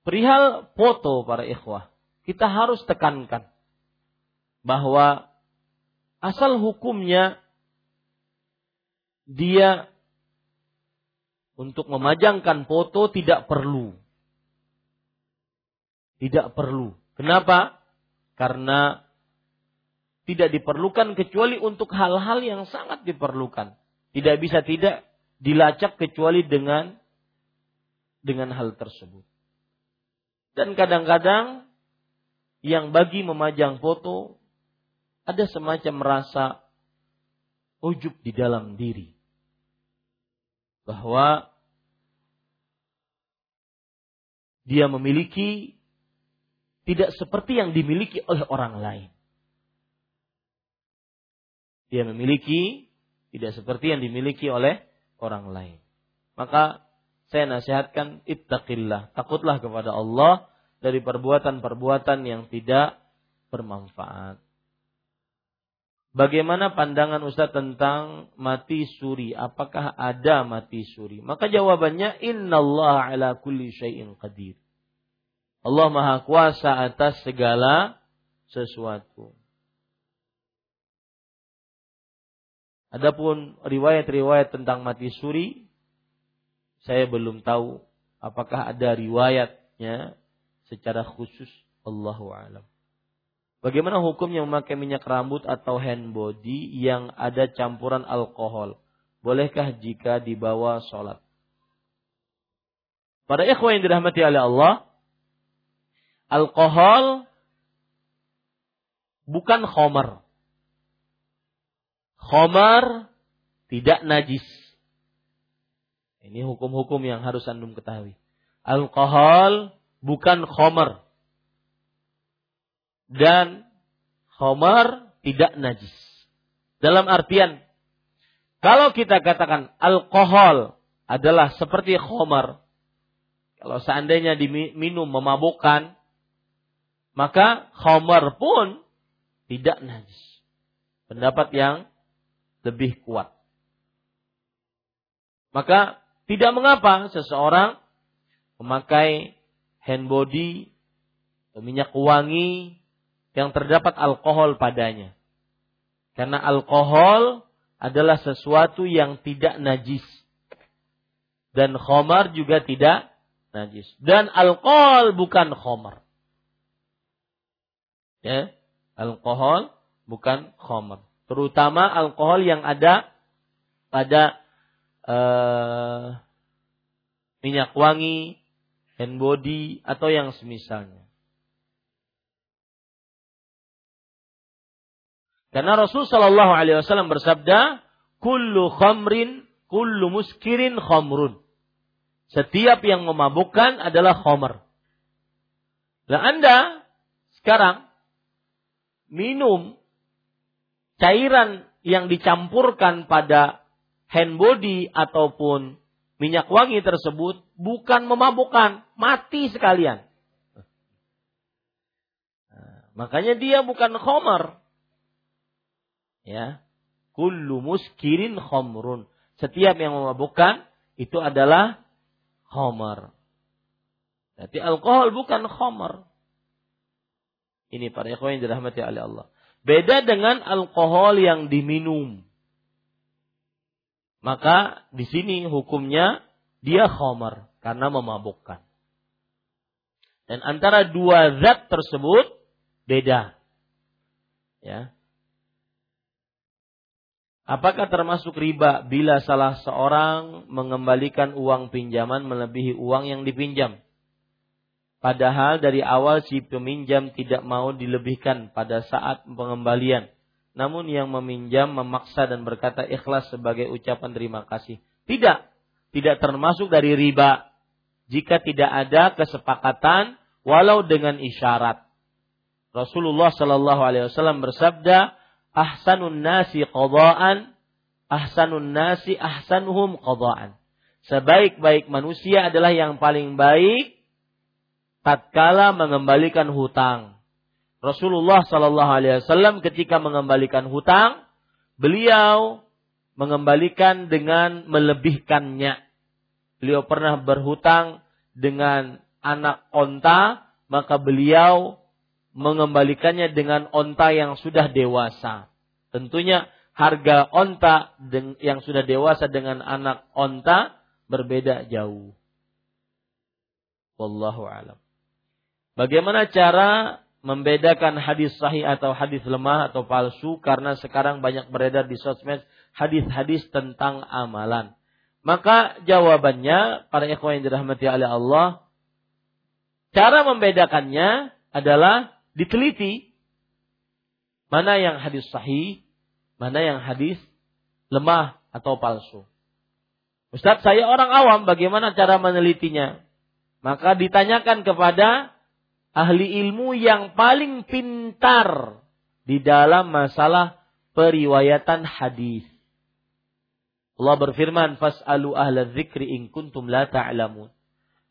perihal foto para ikhwah, kita harus tekankan bahwa asal hukumnya dia untuk memajangkan foto tidak perlu. Tidak perlu. Kenapa? Karena tidak diperlukan kecuali untuk hal-hal yang sangat diperlukan. Tidak bisa tidak dilacak kecuali dengan dengan hal tersebut. Dan kadang-kadang yang bagi memajang foto ada semacam merasa ujub di dalam diri. Bahwa dia memiliki tidak seperti yang dimiliki oleh orang lain. Dia memiliki tidak seperti yang dimiliki oleh orang lain. Maka saya nasihatkan ittaqillah, takutlah kepada Allah dari perbuatan-perbuatan yang tidak bermanfaat. Bagaimana pandangan Ustaz tentang mati suri? Apakah ada mati suri? Maka jawabannya innallaha ala kulli syai'in qadir. Allah Maha Kuasa atas segala sesuatu. Adapun riwayat-riwayat tentang mati suri, saya belum tahu apakah ada riwayatnya secara khusus Allahu alam. Bagaimana hukumnya memakai minyak rambut atau hand body yang ada campuran alkohol? Bolehkah jika dibawa sholat? Pada ikhwan yang dirahmati oleh Allah, alkohol bukan khomer. Khomer tidak najis. Ini hukum-hukum yang harus antum ketahui. Alkohol bukan khomer dan khamar tidak najis. Dalam artian kalau kita katakan alkohol adalah seperti khamar, kalau seandainya diminum memabukkan, maka khamar pun tidak najis. Pendapat yang lebih kuat. Maka tidak mengapa seseorang memakai hand body, minyak wangi, yang terdapat alkohol padanya. Karena alkohol adalah sesuatu yang tidak najis. Dan khomar juga tidak najis. Dan alkohol bukan khomar. Ya, alkohol bukan khomar. Terutama alkohol yang ada pada uh, minyak wangi, hand body, atau yang semisalnya. Karena Rasul Shallallahu Alaihi Wasallam bersabda, "Kullu khamrin, kullu muskirin khamrun." Setiap yang memabukkan adalah khamr. Nah Anda sekarang minum cairan yang dicampurkan pada hand body ataupun minyak wangi tersebut bukan memabukkan, mati sekalian. Nah, makanya dia bukan khomer, ya kullu muskirin khomrun setiap yang memabukkan itu adalah khamar Jadi alkohol bukan khamar. Ini para ikhwan yang dirahmati oleh Allah. Beda dengan alkohol yang diminum. Maka di sini hukumnya dia khamar karena memabukkan. Dan antara dua zat tersebut beda. Ya. Apakah termasuk riba bila salah seorang mengembalikan uang pinjaman melebihi uang yang dipinjam? Padahal dari awal si peminjam tidak mau dilebihkan pada saat pengembalian. Namun yang meminjam memaksa dan berkata ikhlas sebagai ucapan terima kasih. Tidak, tidak termasuk dari riba. Jika tidak ada kesepakatan walau dengan isyarat. Rasulullah Shallallahu Alaihi Wasallam bersabda, ahsanun nasi qadaan ahsanun nasi ahsanuhum qadaan. Sebaik-baik manusia adalah yang paling baik tatkala mengembalikan hutang. Rasulullah Shallallahu Alaihi Wasallam ketika mengembalikan hutang, beliau mengembalikan dengan melebihkannya. Beliau pernah berhutang dengan anak onta, maka beliau mengembalikannya dengan onta yang sudah dewasa. Tentunya harga onta yang sudah dewasa dengan anak onta berbeda jauh. Wallahu alam. Bagaimana cara membedakan hadis sahih atau hadis lemah atau palsu karena sekarang banyak beredar di sosmed hadis-hadis tentang amalan. Maka jawabannya para ikhwan yang dirahmati oleh Allah, cara membedakannya adalah diteliti mana yang hadis sahih, mana yang hadis lemah atau palsu. Ustaz, saya orang awam, bagaimana cara menelitinya? Maka ditanyakan kepada ahli ilmu yang paling pintar di dalam masalah periwayatan hadis. Allah berfirman, "Fas'alu ahla dzikri in kuntum la ta'lamun."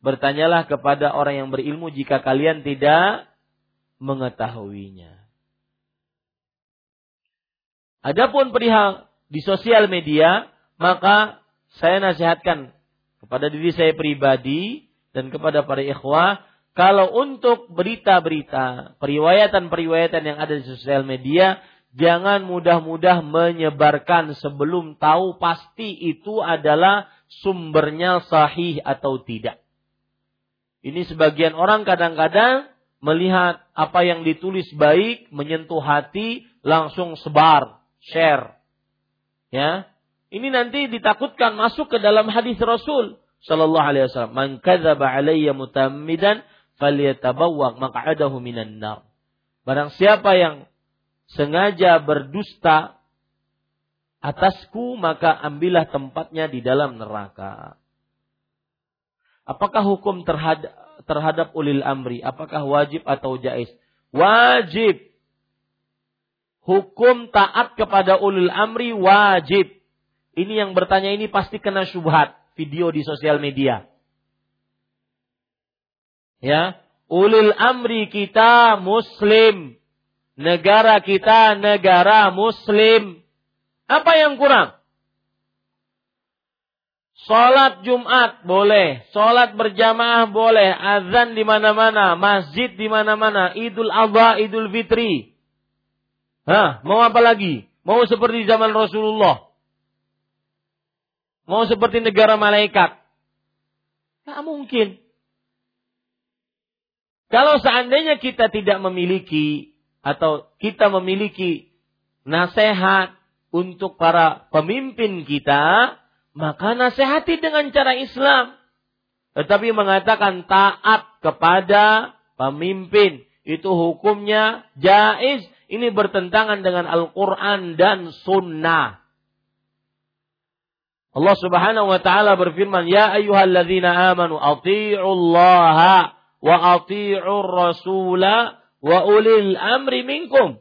Bertanyalah kepada orang yang berilmu jika kalian tidak mengetahuinya. Adapun perihal di sosial media, maka saya nasihatkan kepada diri saya pribadi dan kepada para ikhwah, kalau untuk berita-berita, periwayatan-periwayatan yang ada di sosial media, jangan mudah-mudah menyebarkan sebelum tahu pasti itu adalah sumbernya sahih atau tidak. Ini sebagian orang kadang-kadang melihat apa yang ditulis baik, menyentuh hati, langsung sebar, share. Ya. Ini nanti ditakutkan masuk ke dalam hadis Rasul sallallahu alaihi wasallam, "Man kadzaba alayya mutammidan maq'adahu minan nar." Barang siapa yang sengaja berdusta atasku maka ambillah tempatnya di dalam neraka. Apakah hukum terhadap terhadap ulil amri? Apakah wajib atau jais? Wajib. Hukum taat kepada ulil amri wajib. Ini yang bertanya ini pasti kena syubhat video di sosial media. Ya, ulil amri kita muslim. Negara kita negara muslim. Apa yang kurang? Salat Jumat boleh, salat berjamaah boleh, azan di mana-mana, masjid di mana-mana, Idul Adha, Idul Fitri. Hah, mau apa lagi? Mau seperti zaman Rasulullah. Mau seperti negara malaikat. Tak mungkin. Kalau seandainya kita tidak memiliki atau kita memiliki nasihat untuk para pemimpin kita, maka nasihati dengan cara Islam. Tetapi mengatakan taat kepada pemimpin. Itu hukumnya jaiz. Ini bertentangan dengan Al-Quran dan Sunnah. Allah subhanahu wa ta'ala berfirman, Ya ayuhalladzina amanu ati'ullaha wa ati'ur rasula wa ulil amri minkum.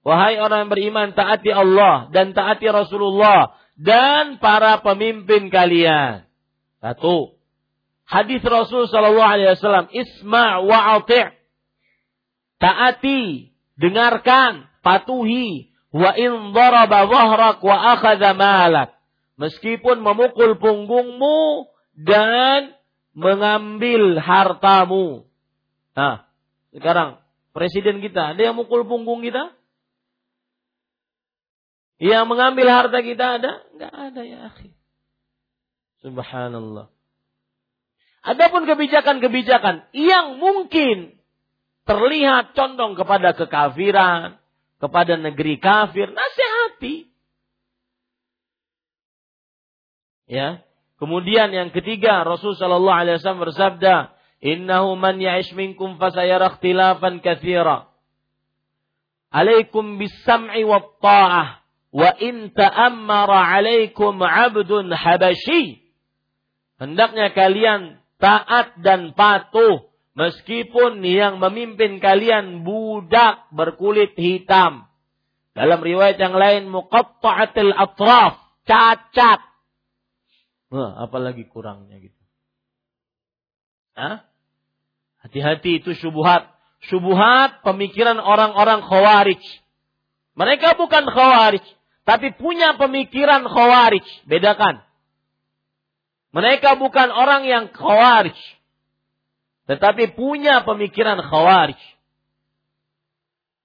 Wahai orang yang beriman, taati Allah dan taati Rasulullah dan para pemimpin kalian. Satu. Hadis Rasul sallallahu alaihi wasallam, "Isma' wa ati'." Taati, dengarkan, patuhi, wa in daraba dhahrak wa akhadha malak. Meskipun memukul punggungmu dan mengambil hartamu. Nah, sekarang Presiden kita, ada yang mukul punggung kita? Yang mengambil harta kita ada? Enggak ada ya akhi. Subhanallah. Adapun kebijakan-kebijakan yang mungkin terlihat condong kepada kekafiran, kepada negeri kafir, nasihati. Ya. Kemudian yang ketiga, Rasulullah Shallallahu Alaihi Wasallam bersabda, Innahu man ya'ish minkum fasayara ikhtilafan katsira. Alaikum bis-sam'i wa ta'ah wa in ta'ammara alaikum 'abdun habashi. Hendaknya kalian taat dan patuh meskipun yang memimpin kalian budak berkulit hitam. Dalam riwayat yang lain muqatta'atil atraf, cacat. Nah, apalagi kurangnya gitu. Hah? Hati-hati itu syubuhat. Syubuhat pemikiran orang-orang khawarij. Mereka bukan khawarij. Tapi punya pemikiran khawarij. Bedakan. Mereka bukan orang yang khawarij. Tetapi punya pemikiran khawarij.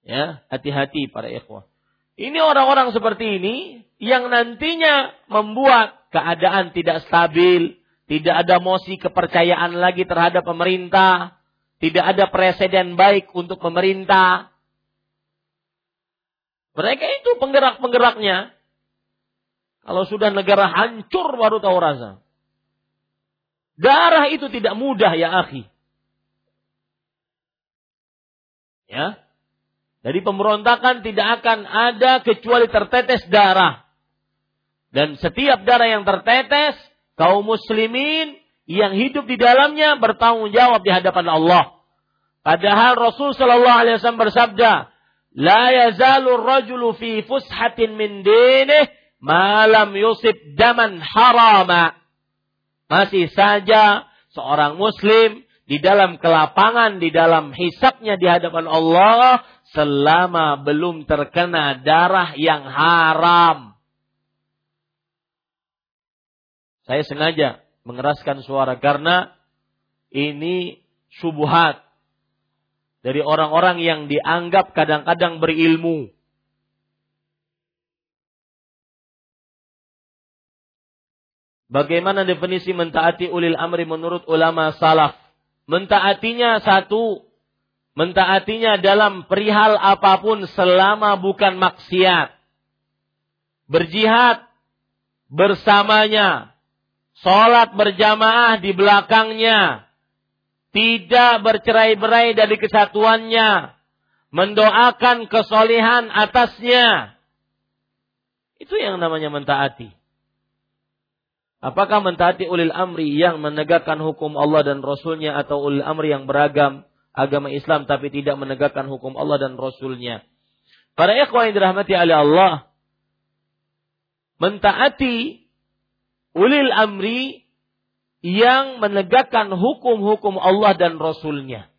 Ya, hati-hati para ikhwah. Ini orang-orang seperti ini yang nantinya membuat keadaan tidak stabil, tidak ada mosi kepercayaan lagi terhadap pemerintah, Tidak ada presiden baik untuk pemerintah. Mereka itu penggerak-penggeraknya. Kalau sudah negara hancur baru tahu rasa. Darah itu tidak mudah ya akhi. Ya. Jadi pemberontakan tidak akan ada kecuali tertetes darah. Dan setiap darah yang tertetes, kaum muslimin yang hidup di dalamnya bertanggung jawab di hadapan Allah. Padahal Rasul Shallallahu Alaihi Wasallam bersabda, لا يزال الرجل في فسحة من دينه ما لم يصب daman harama. Masih saja seorang muslim di dalam kelapangan, di dalam hisapnya di hadapan Allah, selama belum terkena darah yang haram. Saya sengaja mengeraskan suara karena ini subuhat dari orang-orang yang dianggap kadang-kadang berilmu. Bagaimana definisi mentaati ulil amri menurut ulama salaf? Mentaatinya satu, mentaatinya dalam perihal apa pun selama bukan maksiat. Berjihad bersamanya, sholat berjamaah di belakangnya, tidak bercerai-berai dari kesatuannya, mendoakan kesolehan atasnya. Itu yang namanya mentaati. Apakah mentaati ulil amri yang menegakkan hukum Allah dan Rasulnya atau ulil amri yang beragam agama Islam tapi tidak menegakkan hukum Allah dan Rasulnya. Para ikhwan yang dirahmati oleh Allah, mentaati ulil amri yang menegakkan hukum-hukum Allah dan Rasulnya.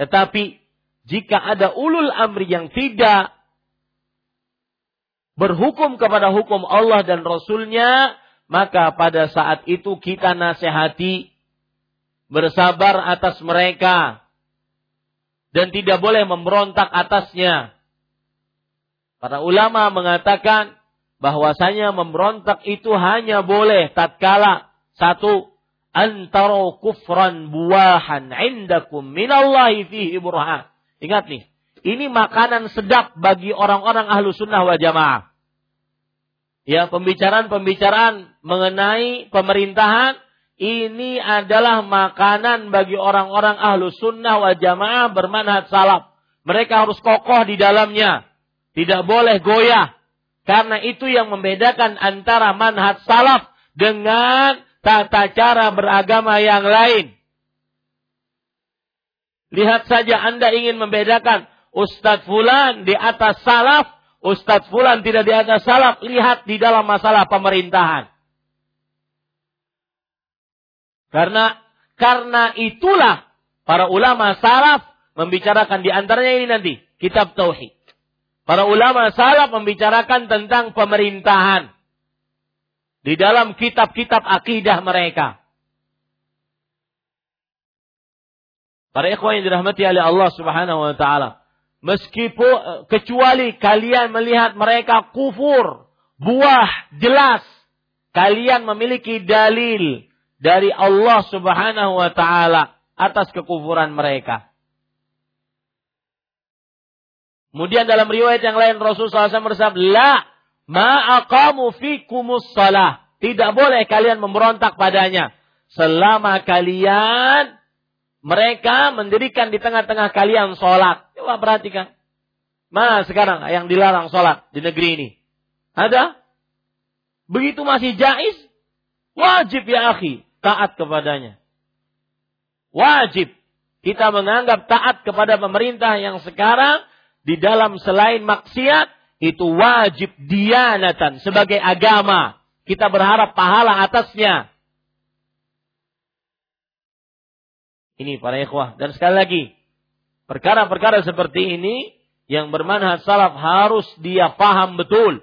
Tetapi jika ada ulul amri yang tidak berhukum kepada hukum Allah dan Rasulnya, maka pada saat itu kita nasihati bersabar atas mereka dan tidak boleh memberontak atasnya. Para ulama mengatakan bahwasanya memberontak itu hanya boleh tatkala satu antara kufran buahan indakum minallahi fihi burhan. Ingat nih, ini makanan sedap bagi orang-orang ahlu sunnah wal jamaah ya pembicaraan-pembicaraan mengenai pemerintahan ini adalah makanan bagi orang-orang ahlu sunnah wal jamaah bermanhaj salaf. Mereka harus kokoh di dalamnya. Tidak boleh goyah. Karena itu yang membedakan antara manhaj salaf dengan tata cara beragama yang lain. Lihat saja Anda ingin membedakan Ustadz Fulan di atas salaf Ustadz Fulan tidak di atas salaf, lihat di dalam masalah pemerintahan. Karena karena itulah para ulama salaf membicarakan di antaranya ini nanti kitab tauhid. Para ulama salaf membicarakan tentang pemerintahan di dalam kitab-kitab akidah mereka. Para ikhwan yang dirahmati oleh Allah Subhanahu wa taala meskipun kecuali kalian melihat mereka kufur, buah jelas kalian memiliki dalil dari Allah Subhanahu wa taala atas kekufuran mereka. Kemudian dalam riwayat yang lain Rasulullah SAW bersabda, "La ma aqamu fikumus salah." Tidak boleh kalian memberontak padanya selama kalian mereka mendirikan di tengah-tengah kalian sholat. Coba perhatikan. Mana sekarang yang dilarang sholat di negeri ini? Ada? Begitu masih jais, wajib ya akhi, taat kepadanya. Wajib. Kita menganggap taat kepada pemerintah yang sekarang di dalam selain maksiat itu wajib dianatan sebagai agama. Kita berharap pahala atasnya. Ini para ikhwah. Dan sekali lagi, perkara-perkara seperti ini yang bermanhaj salaf harus dia paham betul.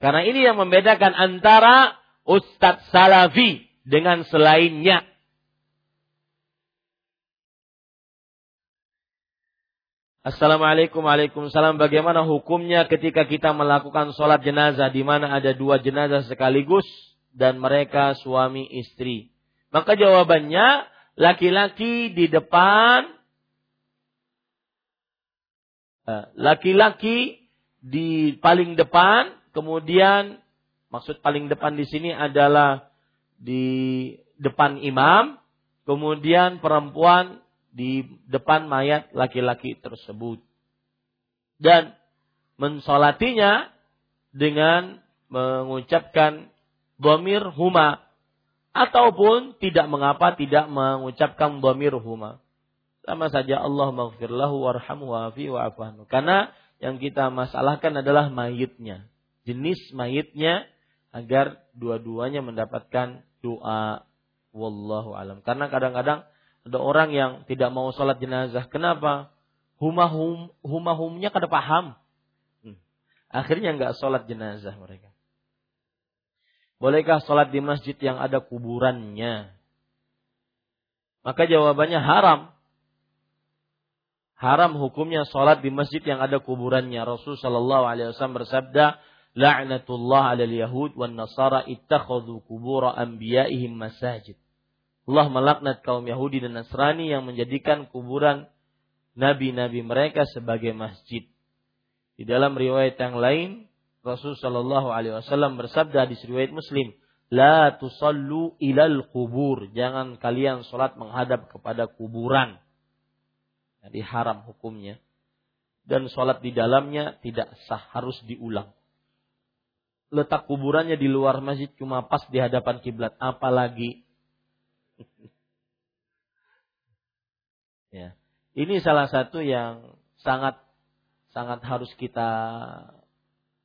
Karena ini yang membedakan antara ustadz salafi dengan selainnya. Assalamualaikum Waalaikumsalam Bagaimana hukumnya ketika kita melakukan sholat jenazah di mana ada dua jenazah sekaligus dan mereka suami istri? Maka jawabannya laki-laki di depan, Eh, laki-laki di paling depan, kemudian maksud paling depan di sini adalah di depan imam, kemudian perempuan di depan mayat laki-laki tersebut. Dan mensolatinya dengan mengucapkan domir huma ataupun tidak mengapa tidak mengucapkan domir huma. Sama saja Allah maghfirlahu warhamhu wa'afi wa'afanu. Karena yang kita masalahkan adalah mayitnya. Jenis mayitnya agar dua-duanya mendapatkan doa. Wallahu alam. Karena kadang-kadang ada orang yang tidak mau sholat jenazah. Kenapa? Humahum, humahumnya kada paham. Hmm. Akhirnya nggak sholat jenazah mereka. Bolehkah sholat di masjid yang ada kuburannya? Maka jawabannya haram. Haram hukumnya sholat di masjid yang ada kuburannya. Rasul Shallallahu Alaihi Wasallam bersabda, "La'natullah al yahud wan nasara ittakhadhu kubura anbiya'ihim masajid." Allah melaknat kaum Yahudi dan Nasrani yang menjadikan kuburan nabi-nabi mereka sebagai masjid. Di dalam riwayat yang lain, Rasul Shallallahu Alaihi Wasallam bersabda di riwayat Muslim, La tusallu ilal kubur. Jangan kalian sholat menghadap kepada kuburan. Jadi haram hukumnya. Dan sholat di dalamnya tidak sah, harus diulang. Letak kuburannya di luar masjid cuma pas di hadapan kiblat, apalagi ya. Ini salah satu yang sangat sangat harus kita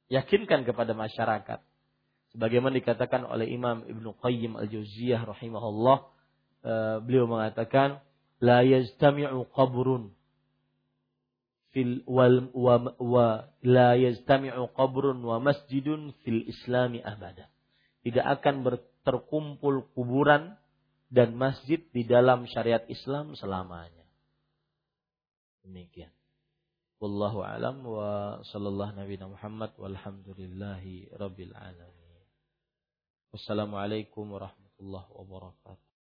yakinkan kepada masyarakat. Sebagaimana dikatakan oleh Imam Ibnu Qayyim Al-Jauziyah rahimahullah, eh, beliau mengatakan la yajtami'u qabrun fil wal wa, wa la yajtami'u qabrun wa masjidun fil islami abada. Tidak akan terkumpul kuburan dan masjid di dalam syariat Islam selamanya. Demikian. Wallahu alam wa sallallahu nabi Muhammad walhamdulillahi rabbil alamin. Wassalamualaikum warahmatullahi wabarakatuh.